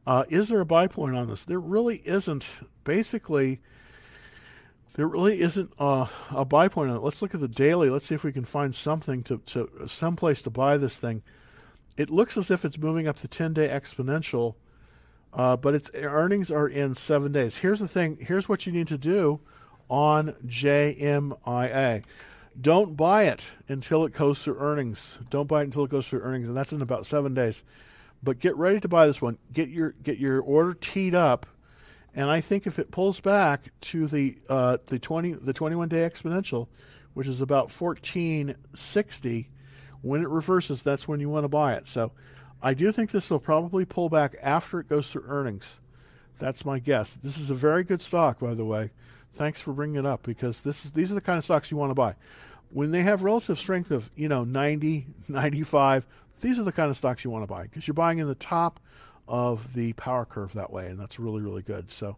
Uh, is there a buy point on this? There really isn't. Basically, there really isn't a, a buy point on it. Let's look at the daily. Let's see if we can find something to, to some place to buy this thing. It looks as if it's moving up the 10 day exponential, uh, but its earnings are in seven days. Here's the thing. Here's what you need to do on JMIA. Don't buy it until it goes through earnings. Don't buy it until it goes through earnings, and that's in about seven days. But get ready to buy this one. Get your get your order teed up and I think if it pulls back to the uh, the twenty the twenty one day exponential, which is about fourteen sixty, when it reverses, that's when you want to buy it. So I do think this will probably pull back after it goes through earnings. That's my guess. This is a very good stock, by the way. Thanks for bringing it up because this is these are the kind of stocks you want to buy. When they have relative strength of, you know, 90, 95, these are the kind of stocks you want to buy because you're buying in the top of the power curve that way, and that's really really good. So.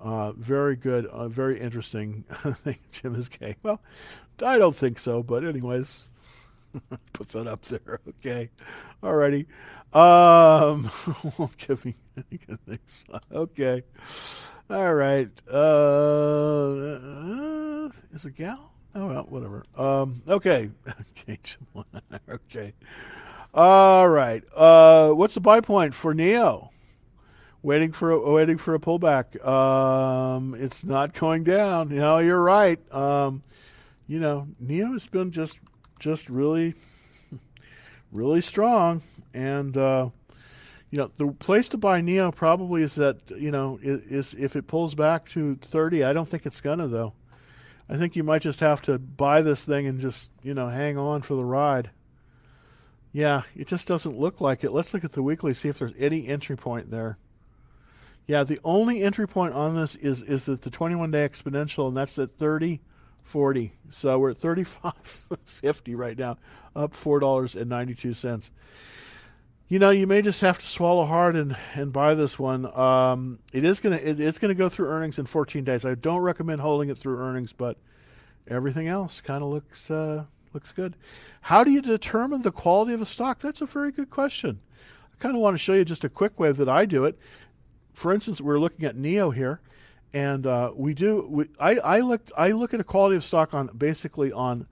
Uh, very good, uh, very interesting thing, Jim is gay. Well, I don't think so, but anyways, put that up there. Okay, alrighty. Um, won't give me. Okay, all right. Uh, uh, is it gal? Oh well, whatever. Um, okay, okay. All right. Uh, what's the buy point for NIO? Waiting for a, waiting for a pullback. Um, it's not going down. You know, you're right. Um, you know, NIO has been just just really really strong, and uh, you know the place to buy NIO probably is that you know is, is if it pulls back to 30. I don't think it's gonna though. I think you might just have to buy this thing and just you know hang on for the ride. Yeah, it just doesn't look like it. Let's look at the weekly, see if there's any entry point there. Yeah, the only entry point on this is is that the 21 day exponential, and that's at 30, 40. So we're at 35, 50 right now, up four dollars and 92 cents. You know, you may just have to swallow hard and, and buy this one. Um, it is gonna it, it's gonna go through earnings in 14 days. I don't recommend holding it through earnings, but everything else kind of looks uh, looks good. How do you determine the quality of a stock? That's a very good question. I kind of want to show you just a quick way that I do it. For instance, we're looking at NIO here, and uh, we do. We, I, I looked. I look at a quality of stock on basically on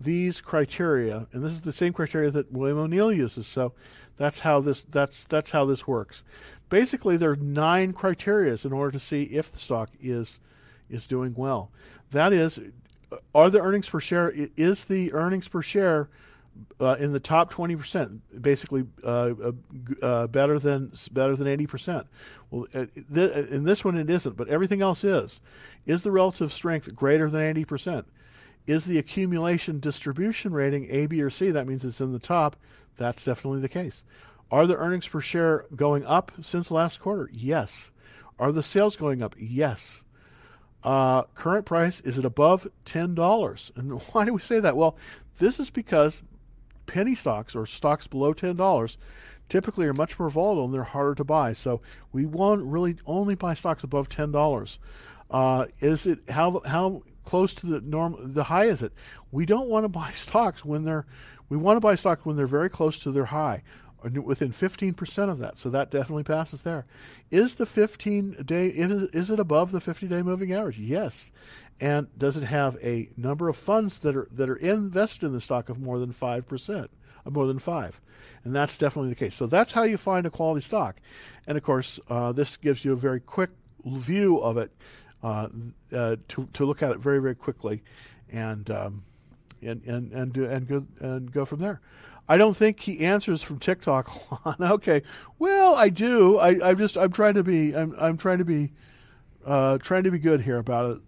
these criteria, and this is the same criteria that William O'Neill uses. So that's how this that's that's how this works. Basically, there are nine criteria in order to see if the stock is is doing well. That is, are the earnings per share is the earnings per share uh, in the top 20% basically uh, uh, uh better than better than 80% well uh, in this one it isn't but everything else is is the relative strength greater than 80% is the accumulation distribution rating a b or c that means it's in the top that's definitely the case are the earnings per share going up since last quarter yes are the sales going up yes uh, current price is it above ten dollars? And why do we say that? Well, this is because penny stocks or stocks below ten dollars typically are much more volatile and they're harder to buy. So we won't really only buy stocks above ten dollars. Uh, is it how how close to the norm the high is it? We don't want to buy stocks when they're we want to buy stocks when they're very close to their high within 15% of that. So that definitely passes there. Is the 15 day, is it above the 50 day moving average? Yes. And does it have a number of funds that are, that are invested in the stock of more than 5%, of more than five? And that's definitely the case. So that's how you find a quality stock. And of course, uh, this gives you a very quick view of it uh, uh, to, to look at it very, very quickly and, um, and, and, and, do, and, go, and go from there. I don't think he answers from TikTok on. okay, well, I do. I, I'm just I'm trying to be I'm I'm trying to be uh, trying to be good here about it.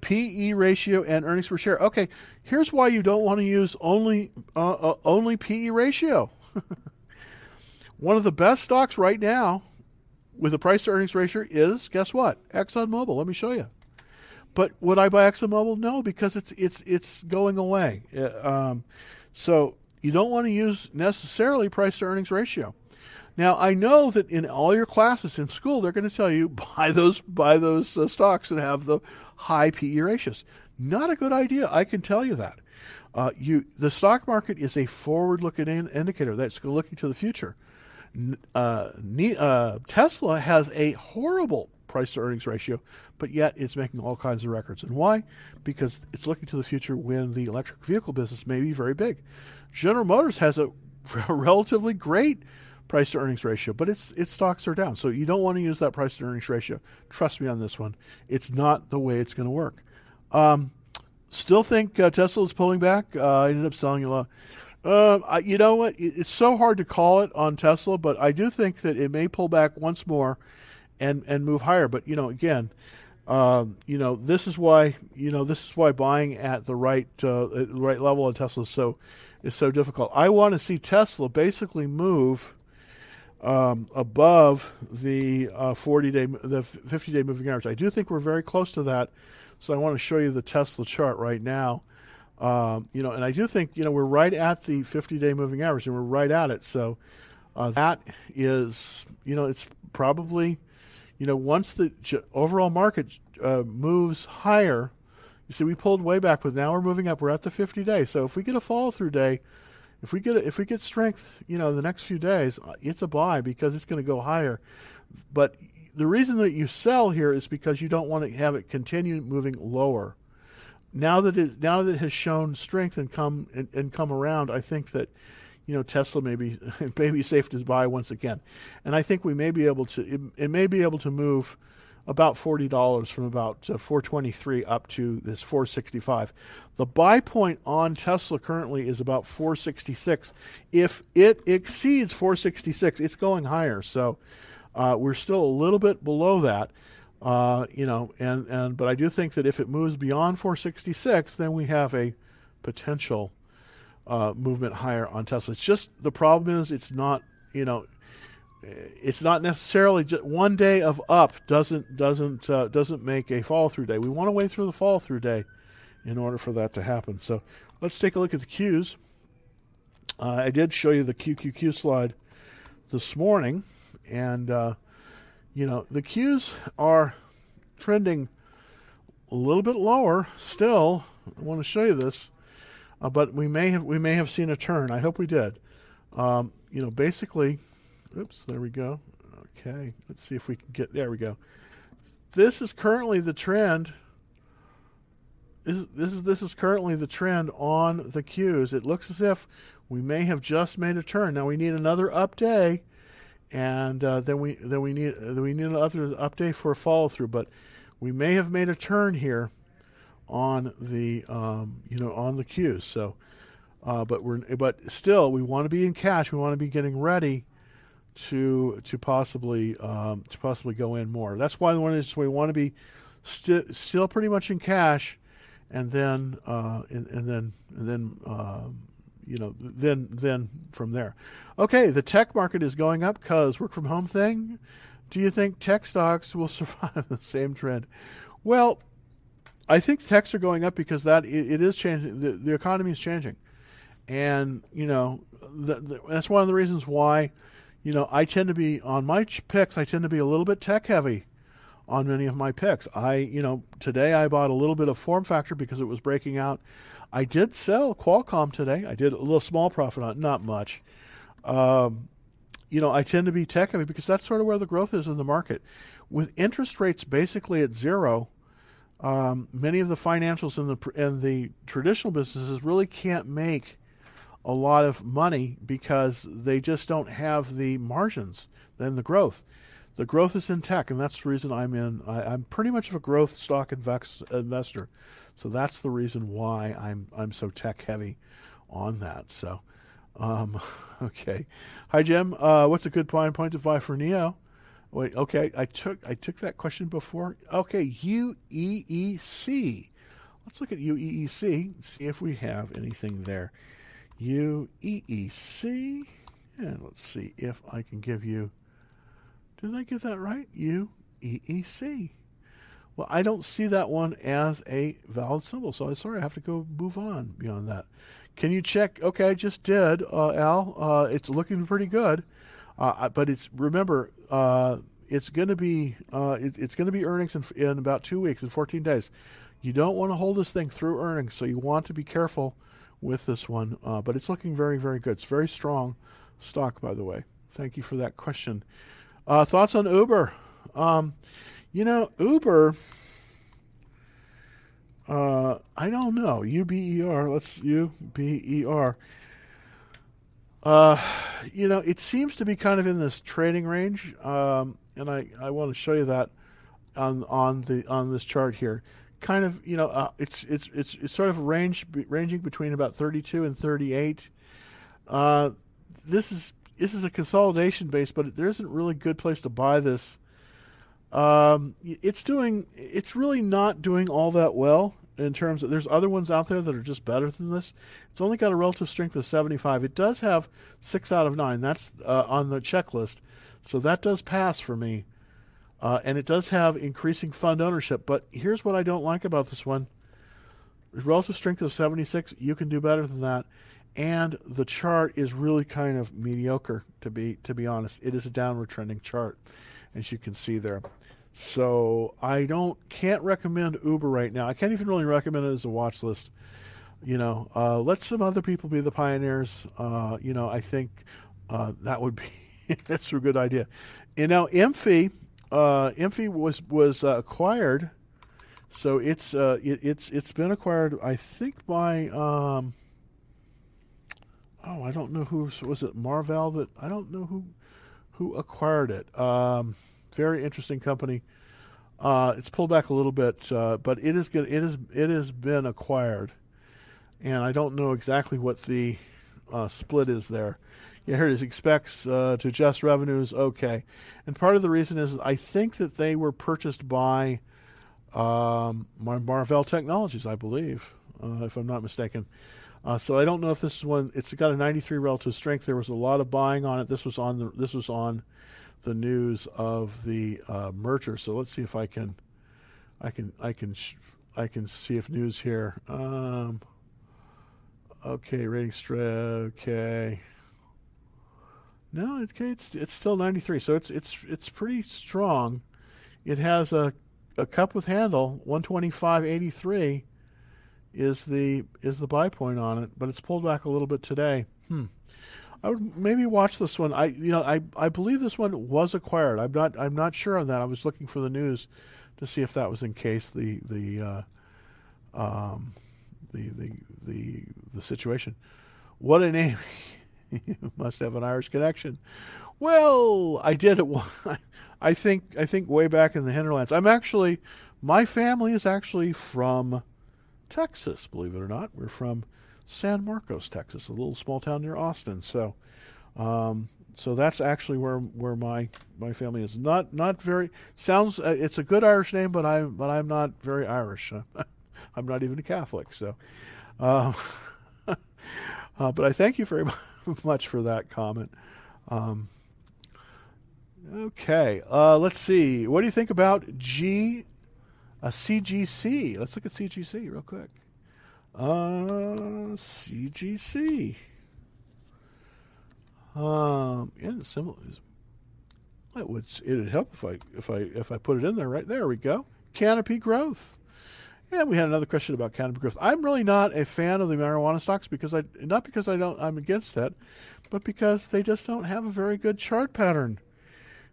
PE ratio and earnings per share. Okay, here's why you don't want to use only uh, uh, only PE ratio. One of the best stocks right now with a price to earnings ratio is guess what? ExxonMobil. Let me show you. But would I buy ExxonMobil? No, because it's it's it's going away. Uh, um, so you don't want to use necessarily price to earnings ratio. Now I know that in all your classes in school, they're going to tell you buy those buy those uh, stocks that have the high PE ratios. Not a good idea. I can tell you that. Uh, you the stock market is a forward-looking in, indicator that's looking to the future. Uh, uh, Tesla has a horrible price to earnings ratio, but yet it's making all kinds of records. And why? Because it's looking to the future when the electric vehicle business may be very big. General Motors has a relatively great price to earnings ratio, but its its stocks are down. So you don't want to use that price to earnings ratio. Trust me on this one. It's not the way it's going to work. Um, still think uh, Tesla is pulling back. Uh, I ended up selling a lot. Um, I, you know what? It's so hard to call it on Tesla, but I do think that it may pull back once more and and move higher. But you know, again, um, you know, this is why you know this is why buying at the right uh, right level of Tesla is so is so difficult. I want to see Tesla basically move um, above the uh, 40 day, the 50 day moving average. I do think we're very close to that. So I want to show you the Tesla chart right now. Um, you know, and I do think you know we're right at the 50 day moving average, and we're right at it. So uh, that is, you know, it's probably, you know, once the overall market uh, moves higher. You see, we pulled way back, but now we're moving up. We're at the 50 day. So if we get a follow through day, if we get a, if we get strength, you know, the next few days, uh, it's a buy because it's going to go higher. But the reason that you sell here is because you don't want to have it continue moving lower. Now that it now that it has shown strength and come and, and come around, I think that you know Tesla may be may be safe to buy once again, and I think we may be able to it, it may be able to move about forty dollars from about uh, four twenty three up to this four sixty five. The buy point on Tesla currently is about four sixty six. If it exceeds four sixty six, it's going higher. So uh, we're still a little bit below that. Uh, you know, and, and but I do think that if it moves beyond 466, then we have a potential uh, movement higher on Tesla. It's just the problem is it's not you know it's not necessarily just one day of up doesn't doesn't uh, doesn't make a follow through day. We want to wait through the follow through day in order for that to happen. So let's take a look at the Qs. Uh, I did show you the QQQ slide this morning, and uh, you know the Qs are trending a little bit lower still. I want to show you this, uh, but we may have we may have seen a turn. I hope we did. Um, you know, basically Oops, there we go. Okay, let's see if we can get. There we go. This is currently the trend. This, this is this is currently the trend on the Qs. It looks as if we may have just made a turn. Now we need another up day, and uh, then we then we need then we need another update for a follow through. But we may have made a turn here on the um, you know on the Qs. So, uh, but we're but still we want to be in cash. We want to be getting ready to to possibly um, to possibly go in more. That's why one is we want to be sti- still pretty much in cash, and then uh, and, and, then and then um, you know then then from there. Okay, the tech market is going up because work from home thing. Do you think tech stocks will survive the same trend? Well, I think techs are going up because that it, it is changing. The, the economy is changing, and you know the, the, that's one of the reasons why you know, I tend to be on my picks. I tend to be a little bit tech heavy on many of my picks. I, you know, today I bought a little bit of FormFactor because it was breaking out. I did sell Qualcomm today. I did a little small profit on it, not much. Um, you know, I tend to be tech heavy because that's sort of where the growth is in the market. With interest rates basically at zero, um, many of the financials in the in the traditional businesses really can't make a lot of money because they just don't have the margins and the growth. The growth is in tech, and that's the reason I'm in. I, am pretty much of a growth stock invest, investor, so that's the reason why I'm I'm so tech heavy on that. So, Um, okay. Hi, Jim. Uh, what's a good point point to buy for NIO? Wait, okay. I took I took that question before. Okay, UEEC. Let's look at UEEC see if we have anything there. UEEC. And let's see if I can give you. Did I get that right? UEEC. Well, I don't see that one as a valid symbol, so I'm sorry. I have to go move on beyond that. Can you check? Okay, I just did, uh, Al. Uh, it's looking pretty good, uh, but it's remember uh, it's going to be uh, it, it's going to be earnings in, in about two weeks in 14 days. You don't want to hold this thing through earnings, so you want to be careful with this one. Uh, but it's looking very very good. It's very strong stock, by the way. Thank you for that question. Thoughts on Uber? Um, you know, Uber. Uh, I don't know. U B E R. Let's U B E R. Uh, you know, it seems to be kind of in this trading range, um, and I, I want to show you that on on the on this chart here. Kind of, you know, uh, it's it's it's it's sort of range ranging between about 32 and 38. Uh, this is this is a consolidation base, but there isn't really a good place to buy this um, it's doing. It's really not doing all that well in terms of. There's other ones out there that are just better than this. It's only got a relative strength of 75. It does have six out of nine. That's uh, on the checklist, so that does pass for me. Uh, and it does have increasing fund ownership. But here's what I don't like about this one: relative strength of 76. You can do better than that. And the chart is really kind of mediocre to be to be honest. It is a downward trending chart, as you can see there. So I don't can't recommend Uber right now. I can't even really recommend it as a watch list. You know, uh, let some other people be the pioneers. Uh, you know, I think uh, that would be that's a good idea. You know, Inphi, uh, was was uh, acquired, so it's uh, it, it's it's been acquired. I think by um, oh I don't know who was it Marvell that I don't know who who acquired it. Um, very interesting company. Uh, it's pulled back a little bit, uh, but it is good. It is it has been acquired, and I don't know exactly what the uh, split is there. Yeah, here it is. Expects uh, to adjust revenues. Okay, and part of the reason is I think that they were purchased by um, Marvell Technologies, I believe, uh, if I'm not mistaken. Uh, so I don't know if this is one. It's got a 93 relative strength. There was a lot of buying on it. This was on the. This was on the news of the uh, merger. So let's see if I can, I can, I can, I can see if news here. Um, okay, rating straight. Okay. No, it's it's still 93, so it's it's it's pretty strong. It has a a cup with handle 125.83 is the is the buy point on it, but it's pulled back a little bit today. Hmm. I would maybe watch this one. I you know I, I believe this one was acquired. I'm not I'm not sure on that. I was looking for the news to see if that was in case the the uh, um, the, the the the situation. What a name! you must have an Irish connection. Well, I did it. I think I think way back in the hinterlands. I'm actually my family is actually from Texas. Believe it or not, we're from San Marcos, Texas, a little small town near Austin. So, um, so that's actually where where my my family is. Not not very sounds. Uh, it's a good Irish name, but I but I'm not very Irish. I'm not even a Catholic. So, uh, uh, but I thank you very much for that comment. Um, okay, uh, let's see. What do you think about G, a CGC? Let's look at CGC real quick. Uh, CGC. Um, yeah, is. It would it'd help if I if I if I put it in there right there. We go. Canopy growth. And we had another question about canopy growth. I'm really not a fan of the marijuana stocks because I not because I don't I'm against that, but because they just don't have a very good chart pattern.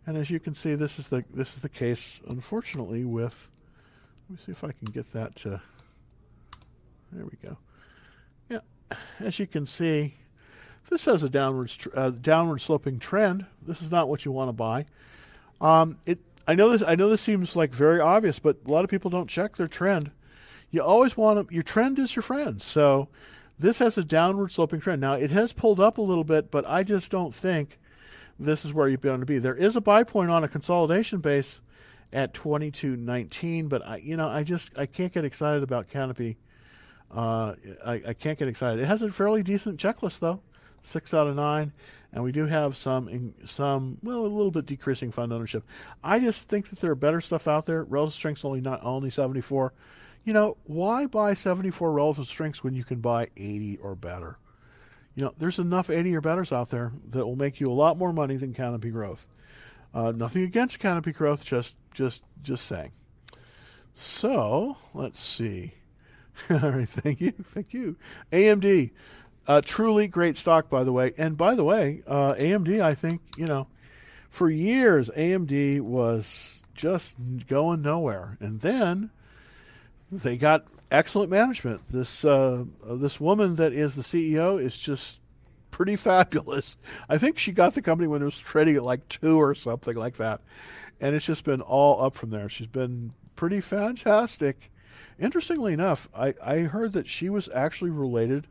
And as you can see, this is the this is the case, unfortunately, with. Let me see if I can get that to there we go. Yeah, as you can see, this has a downward uh, downward sloping trend. This is not what you want to buy. Um, it I know this I know this seems like very obvious, but a lot of people don't check their trend. You always want to, your trend is your friend. So this has a downward sloping trend. Now, it has pulled up a little bit, but I just don't think this is where you're going to be. There is a buy point on a consolidation base at 22.19, but I, you know, I just I can't get excited about Canopy. Uh, I, I can't get excited. It has a fairly decent checklist though, six out of nine, and we do have some some well a little bit decreasing fund ownership. I just think that there are better stuff out there. Relative strength's only not only 74. You know, why buy 74 relative strengths when you can buy 80 or better? You know, there's enough 80 or betters out there that will make you a lot more money than Canopy Growth. Uh, nothing against Canopy Growth, just just just saying. So let's see. All right, thank you, thank you. AMD, uh, truly great stock, by the way. And by the way, uh, AMD, I think you know, for years AMD was just going nowhere, and then they got excellent management. This uh, this woman that is the CEO is just pretty fabulous. I think she got the company when it was trading at like two or something like that, and it's just been all up from there. She's been pretty fantastic. Interestingly enough, I, I heard that she was actually related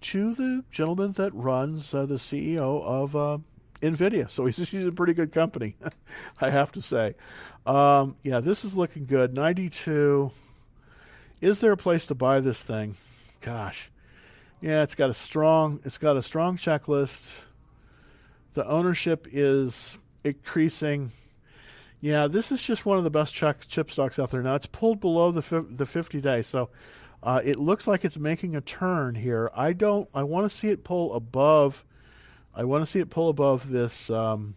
to the gentleman that runs uh, the CEO of uh, NVIDIA. So he's, she's a pretty good company, I have to say. Um, yeah, this is looking good. 92. Is there a place to buy this thing? Gosh. Yeah, it's got a strong it's got a strong checklist. The ownership is increasing. Yeah, this is just one of the best chip stocks out there. Now it's pulled below the the 50 day, so uh, it looks like it's making a turn here. I don't. I want to see it pull above. I want to see it pull above this um,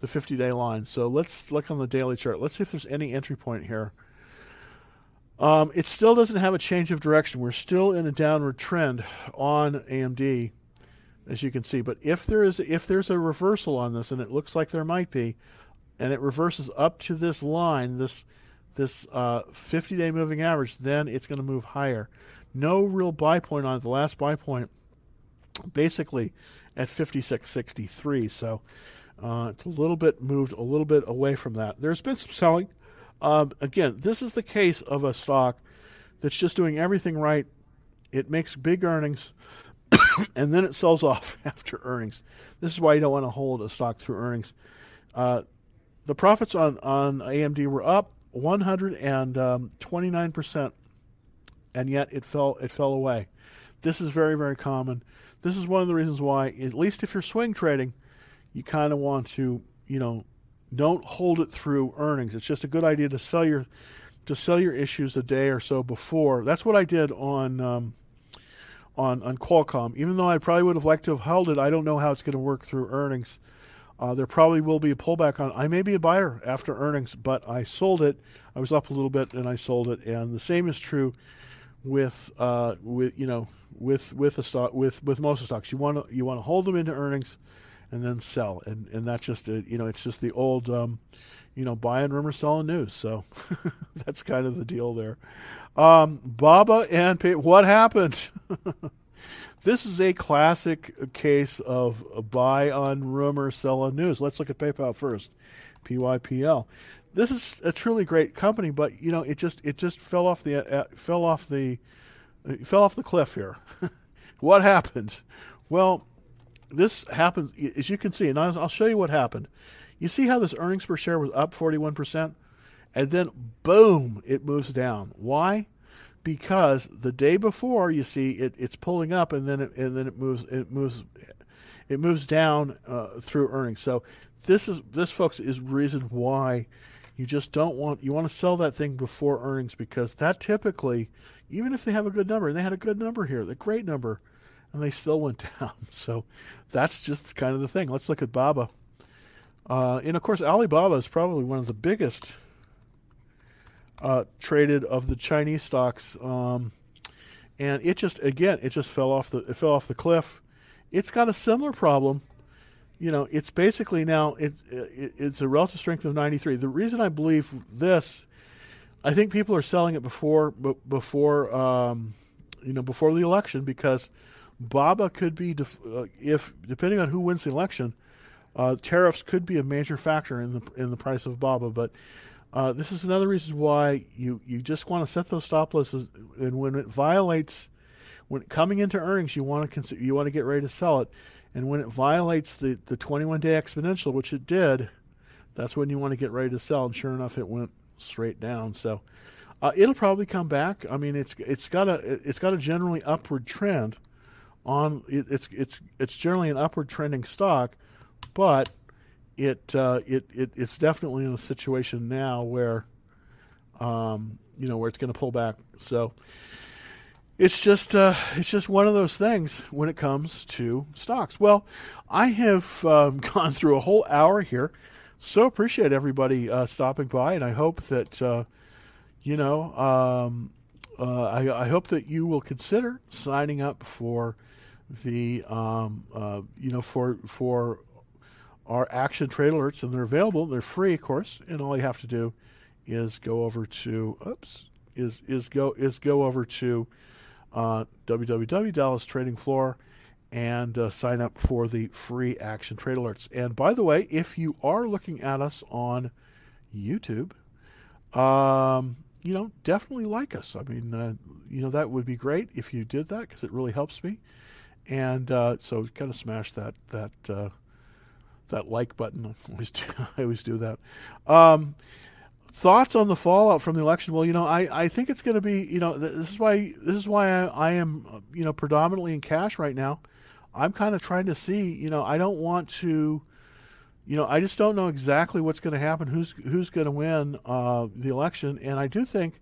the 50 day line. So let's look on the daily chart. Let's see if there's any entry point here. Um, it still doesn't have a change of direction. We're still in a downward trend on AMD, as you can see. But if there is if there's a reversal on this, and it looks like there might be, and it reverses up to this line, this this 50-day uh, moving average, then it's going to move higher. No real buy point on it. The last buy point, basically, at 56.63. So uh, it's a little bit moved a little bit away from that. There's been some selling um, again, this is the case of a stock that's just doing everything right. It makes big earnings, and then it sells off after earnings. This is why you don't want to hold a stock through earnings. Uh, the profits on, on AMD were up 129 percent, and yet it fell it fell away. This is very very common. This is one of the reasons why, at least if you're swing trading, you kind of want to you know don't hold it through earnings. It's just a good idea to sell your to sell your issues a day or so before. That's what I did on um, on on Qualcomm. Even though I probably would have liked to have held it, I don't know how it's going to work through earnings. Uh, there probably will be a pullback on. I may be a buyer after earnings, but I sold it. I was up a little bit and I sold it, and the same is true with uh, with you know with with a stock with with most of the stocks. You want to you want to hold them into earnings and then sell. And and that's just a, you know it's just the old um, you know buying rumor, selling news. So that's kind of the deal there. Um, Baba and what happened? this is a classic case of buy on rumor, sell on news. Let's look at PayPal first. PYPL. This is a truly great company, but you know it just it just fell off the uh, fell off the uh, fell off the cliff here. what happened? Well, this happens, as you can see, and I'll, show you what happened. You see how this earnings per share was up 41%? And then, boom, it moves down. Why? Because the day before, you see, it, it's pulling up, and then it, and then it moves it moves it moves down uh, through earnings. So this is this, folks, is reason why you just don't want you want to sell that thing before earnings because that typically, even if they have a good number, and they had a good number here, the great number, and they still went down. So that's just kind of the thing. Let's look at Baba. Uh, and of course, Alibaba is probably one of the biggest uh, traded of the Chinese stocks. Um, and it just again, it just fell off the it fell off the cliff. It's got a similar problem. You know, it's basically now it, it it's a relative strength of 93. The reason I believe this, I think people are selling it before before um, you know before the election because Baba could be, def- uh, if depending on who wins the election, uh, tariffs could be a major factor in the in the price of Baba. But uh, this is another reason why you you just want to set those stop losses, and when it violates when coming into earnings, you want to you want to get ready to sell it, and when it violates the the 21 day exponential, which it did, that's when you want to get ready to sell. And sure enough, it went straight down. So uh, it'll probably come back. I mean, it's it's got a it's got a generally upward trend. On it, it's it's it's generally an upward trending stock, but it uh, it, it it's definitely in a situation now where um, you know where it's going to pull back. So it's just uh, it's just one of those things when it comes to stocks. Well, I have um, gone through a whole hour here, so appreciate everybody uh, stopping by, and I hope that uh, you know um, uh, I, I, hope that you will consider signing up for the um, uh, you know for for our action trade alerts, and they're available. They're free, of course, and all you have to do is go over to oops is is go is go over to uh, www Dallas Trading Floor and uh, sign up for the free action trade alerts. And by the way, if you are looking at us on YouTube, um, you know, definitely like us. I mean, uh, you know, that would be great if you did that because it really helps me. And uh, so, kind of smash that that uh, that like button. I always do, I always do that. Um, thoughts on the fallout from the election? Well, you know, I, I think it's going to be, you know, this is why this is why I, I am, you know, predominantly in cash right now. I'm kind of trying to see, you know, I don't want to, you know, I just don't know exactly what's going to happen, who's who's going to win uh, the election, and I do think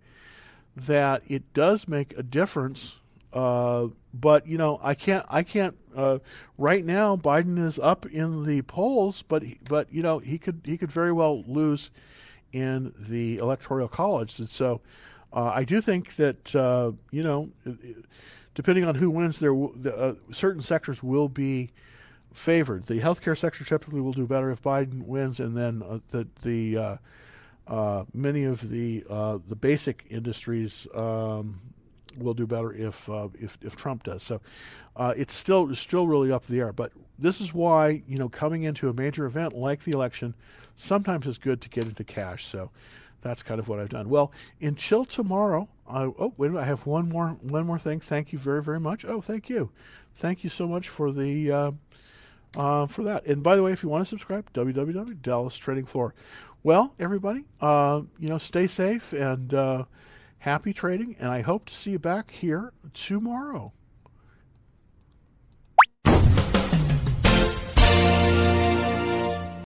that it does make a difference. Uh, but you know, I can't, I can't. Uh, right now, Biden is up in the polls, but but you know, he could he could very well lose in the electoral college, and so uh, I do think that uh, you know, depending on who wins, there uh, certain sectors will be favored. The healthcare sector typically will do better if Biden wins, and then uh, the the uh, many of the the basic industries. Um, will do better if if, if Trump does. So it's still it's still really up in the air. But this is why you know coming into a major event like the election, sometimes it's good to get into cash. So that's kind of what I've done. Well, until tomorrow. I, oh, wait minute. I have one more one more thing. Thank you very very much. Oh, thank you, thank you so much for the uh, uh, for that. And by the way, if you want to subscribe, www Dallas Trading Floor. Well, everybody, uh, you know, stay safe and uh, happy trading. And I hope to see you back here tomorrow.